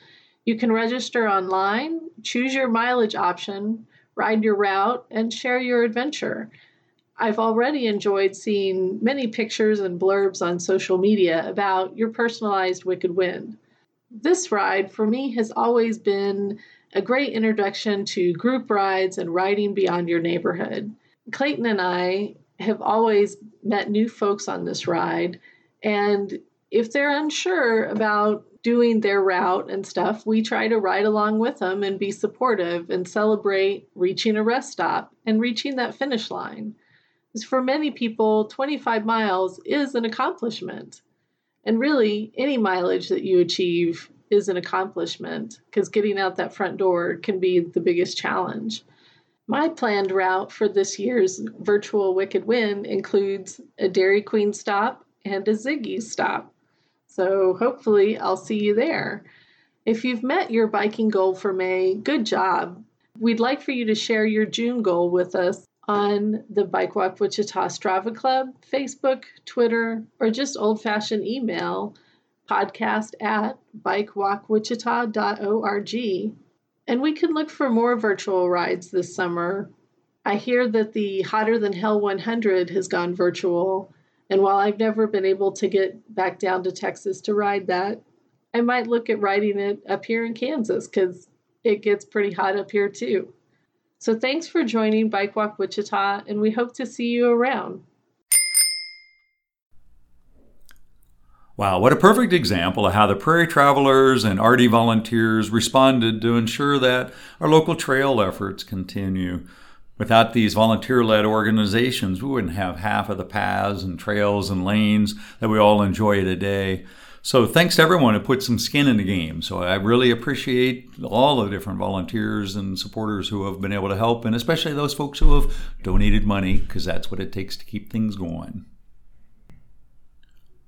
You can register online, choose your mileage option, ride your route, and share your adventure. I've already enjoyed seeing many pictures and blurbs on social media about your personalized Wicked Wind. This ride for me has always been a great introduction to group rides and riding beyond your neighborhood. Clayton and I have always met new folks on this ride, and if they're unsure about doing their route and stuff, we try to ride along with them and be supportive and celebrate reaching a rest stop and reaching that finish line. Because for many people, 25 miles is an accomplishment. And really, any mileage that you achieve is an accomplishment because getting out that front door can be the biggest challenge. My planned route for this year's virtual Wicked Wind includes a Dairy Queen stop and a Ziggy's stop. So hopefully I'll see you there. If you've met your biking goal for May, good job. We'd like for you to share your June goal with us on the Bike Walk Wichita Strava Club, Facebook, Twitter, or just old fashioned email podcast at bikewalkwichita.org. And we can look for more virtual rides this summer. I hear that the Hotter Than Hell 100 has gone virtual, and while I've never been able to get back down to Texas to ride that, I might look at riding it up here in Kansas because it gets pretty hot up here too. So thanks for joining Bike Walk Wichita, and we hope to see you around. Wow, what a perfect example of how the Prairie Travelers and RD volunteers responded to ensure that our local trail efforts continue. Without these volunteer led organizations, we wouldn't have half of the paths and trails and lanes that we all enjoy today. So, thanks to everyone who put some skin in the game. So, I really appreciate all the different volunteers and supporters who have been able to help, and especially those folks who have donated money, because that's what it takes to keep things going.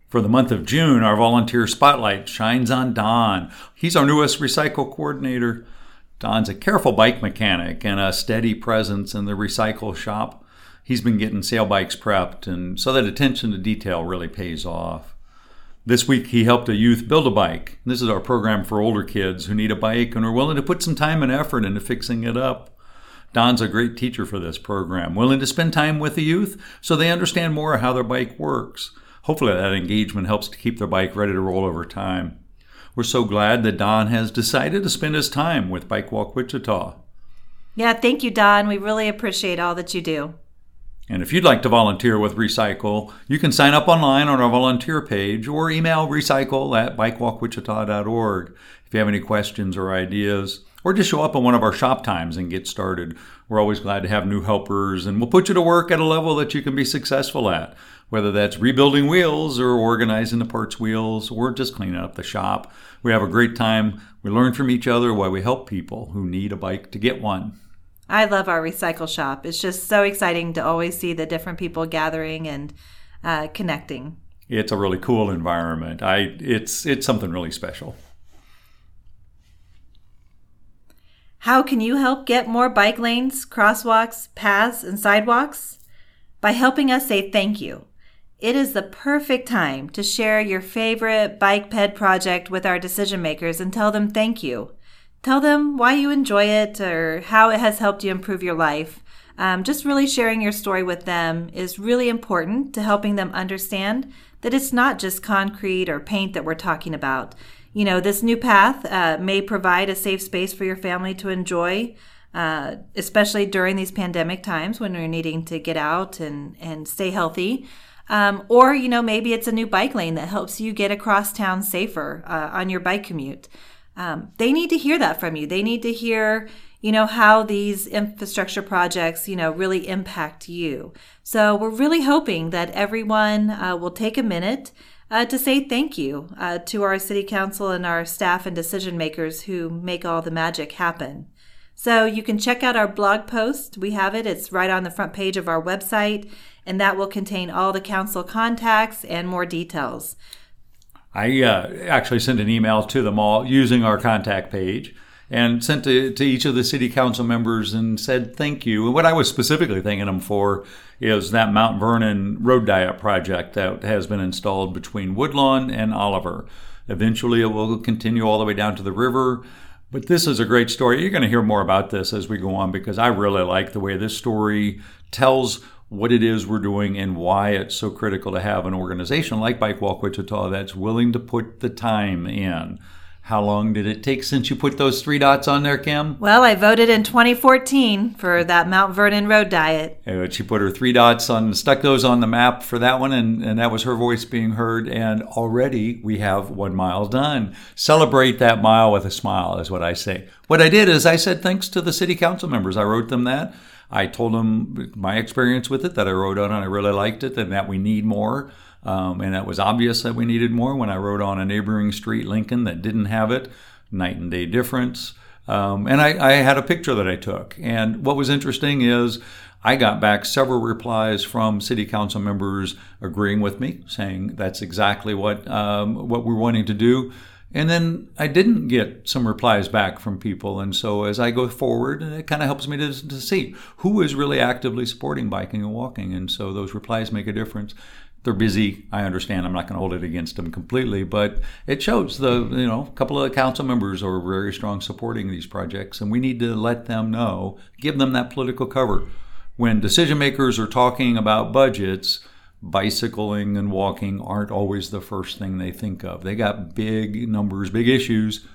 For the month of June, our volunteer spotlight shines on Don. He's our newest recycle coordinator. Don's a careful bike mechanic and a steady presence in the recycle shop. He's been getting sale bikes prepped, and so that attention to detail really pays off. This week, he helped a youth build a bike. This is our program for older kids who need a bike and are willing to put some time and effort into fixing it up. Don's a great teacher for this program, willing to spend time with the youth so they understand more how their bike works. Hopefully, that engagement helps to keep their bike ready to roll over time. We're so glad that Don has decided to spend his time with Bike Walk Wichita. Yeah, thank you, Don. We really appreciate all that you do. And if you'd like to volunteer with Recycle, you can sign up online on our volunteer page or email recycle at bikewalkwichita.org if you have any questions or ideas, or just show up on one of our shop times and get started. We're always glad to have new helpers, and we'll put you to work at a level that you can be successful at whether that's rebuilding wheels or organizing the parts wheels or just cleaning up the shop. We have a great time. We learn from each other while we help people who need a bike to get one. I love our recycle shop. It's just so exciting to always see the different people gathering and uh, connecting. It's a really cool environment. I it's it's something really special. How can you help get more bike lanes, crosswalks, paths, and sidewalks? By helping us say thank you. It is the perfect time to share your favorite bike ped project with our decision makers and tell them thank you. Tell them why you enjoy it or how it has helped you improve your life. Um, just really sharing your story with them is really important to helping them understand that it's not just concrete or paint that we're talking about. You know, this new path uh, may provide a safe space for your family to enjoy, uh, especially during these pandemic times when you're needing to get out and, and stay healthy. Um, or, you know, maybe it's a new bike lane that helps you get across town safer uh, on your bike commute. Um, they need to hear that from you. They need to hear, you know, how these infrastructure projects, you know, really impact you. So we're really hoping that everyone uh, will take a minute uh, to say thank you uh, to our city council and our staff and decision makers who make all the magic happen. So you can check out our blog post. We have it. It's right on the front page of our website and that will contain all the council contacts and more details. I uh, actually sent an email to them all using our contact page and sent to, to each of the city council members and said thank you. And what I was specifically thanking them for is that Mount Vernon road diet project that has been installed between Woodlawn and Oliver. Eventually, it will continue all the way down to the river. But this is a great story. You're going to hear more about this as we go on because I really like the way this story tells what it is we're doing and why it's so critical to have an organization like Bike Walk Wichita that's willing to put the time in. How long did it take since you put those three dots on there, Kim? Well, I voted in 2014 for that Mount Vernon Road diet. Uh, she put her three dots on, stuck those on the map for that one, and, and that was her voice being heard. And already we have one mile done. Celebrate that mile with a smile, is what I say. What I did is I said thanks to the city council members. I wrote them that. I told them my experience with it, that I wrote on, and I really liked it, and that we need more. Um, and it was obvious that we needed more when I rode on a neighboring street, Lincoln, that didn't have it. Night and day difference. Um, and I, I had a picture that I took. And what was interesting is I got back several replies from city council members agreeing with me, saying that's exactly what um, what we're wanting to do. And then I didn't get some replies back from people. And so as I go forward, it kind of helps me to, to see who is really actively supporting biking and walking. And so those replies make a difference they're busy. I understand. I'm not going to hold it against them completely, but it shows the you know a couple of the council members are very strong supporting these projects, and we need to let them know, give them that political cover. When decision makers are talking about budgets, bicycling and walking aren't always the first thing they think of. They got big numbers, big issues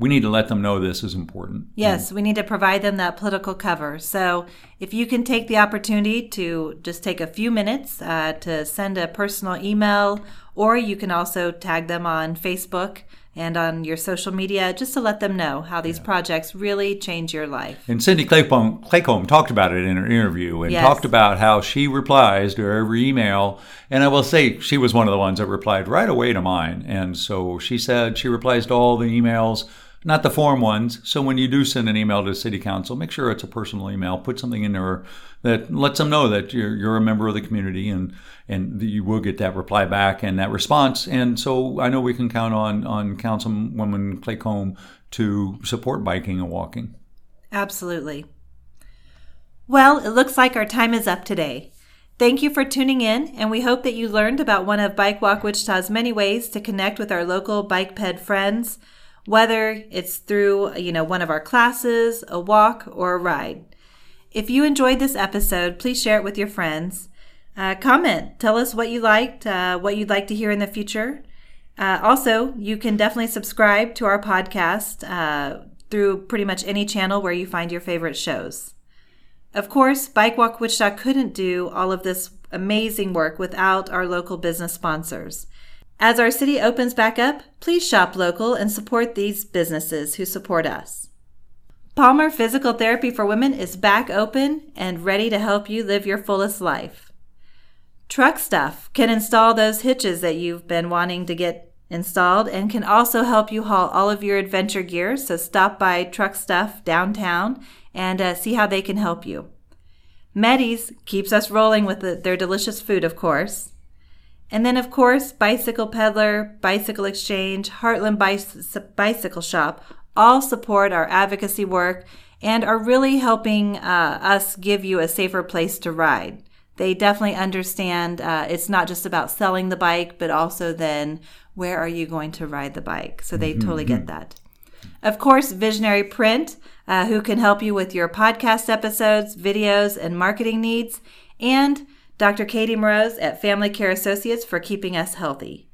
we need to let them know this is important. Yes, we need to provide them that political cover. So if you can take the opportunity to just take a few minutes uh, to send a personal email, or you can also tag them on Facebook and on your social media just to let them know how these yeah. projects really change your life. And Cindy Claycomb, Claycomb talked about it in her interview and yes. talked about how she replies to every email. And I will say she was one of the ones that replied right away to mine. And so she said she replies to all the emails not the form ones. So when you do send an email to city council, make sure it's a personal email. Put something in there that lets them know that you're, you're a member of the community and, and you will get that reply back and that response. And so I know we can count on, on Councilwoman Claycomb to support biking and walking. Absolutely. Well, it looks like our time is up today. Thank you for tuning in, and we hope that you learned about one of Bike Walk Wichita's many ways to connect with our local bike ped friends whether it's through, you know, one of our classes, a walk, or a ride. If you enjoyed this episode, please share it with your friends. Uh, comment, tell us what you liked, uh, what you'd like to hear in the future. Uh, also, you can definitely subscribe to our podcast uh, through pretty much any channel where you find your favorite shows. Of course, Bike Walk Wichita couldn't do all of this amazing work without our local business sponsors. As our city opens back up, please shop local and support these businesses who support us. Palmer Physical Therapy for Women is back open and ready to help you live your fullest life. Truck Stuff can install those hitches that you've been wanting to get installed and can also help you haul all of your adventure gear. So stop by Truck Stuff downtown and uh, see how they can help you. Meddys keeps us rolling with the, their delicious food, of course. And then, of course, Bicycle Peddler, Bicycle Exchange, Heartland Bicycle Shop all support our advocacy work and are really helping uh, us give you a safer place to ride. They definitely understand uh, it's not just about selling the bike, but also then where are you going to ride the bike? So they mm-hmm. totally get that. Of course, Visionary Print, uh, who can help you with your podcast episodes, videos, and marketing needs. And Dr. Katie Moroz at Family Care Associates for keeping us healthy.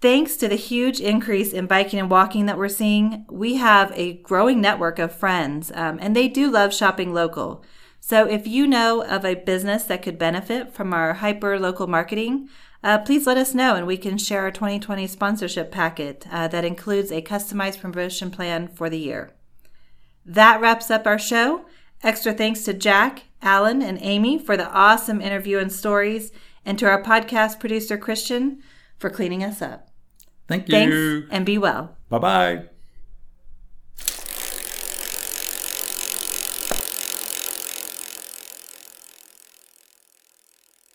Thanks to the huge increase in biking and walking that we're seeing, we have a growing network of friends, um, and they do love shopping local. So if you know of a business that could benefit from our hyper local marketing, uh, please let us know and we can share our 2020 sponsorship packet uh, that includes a customized promotion plan for the year. That wraps up our show. Extra thanks to Jack, Alan, and Amy for the awesome interview and stories, and to our podcast producer, Christian, for cleaning us up. Thank you. Thanks, and be well. Bye bye.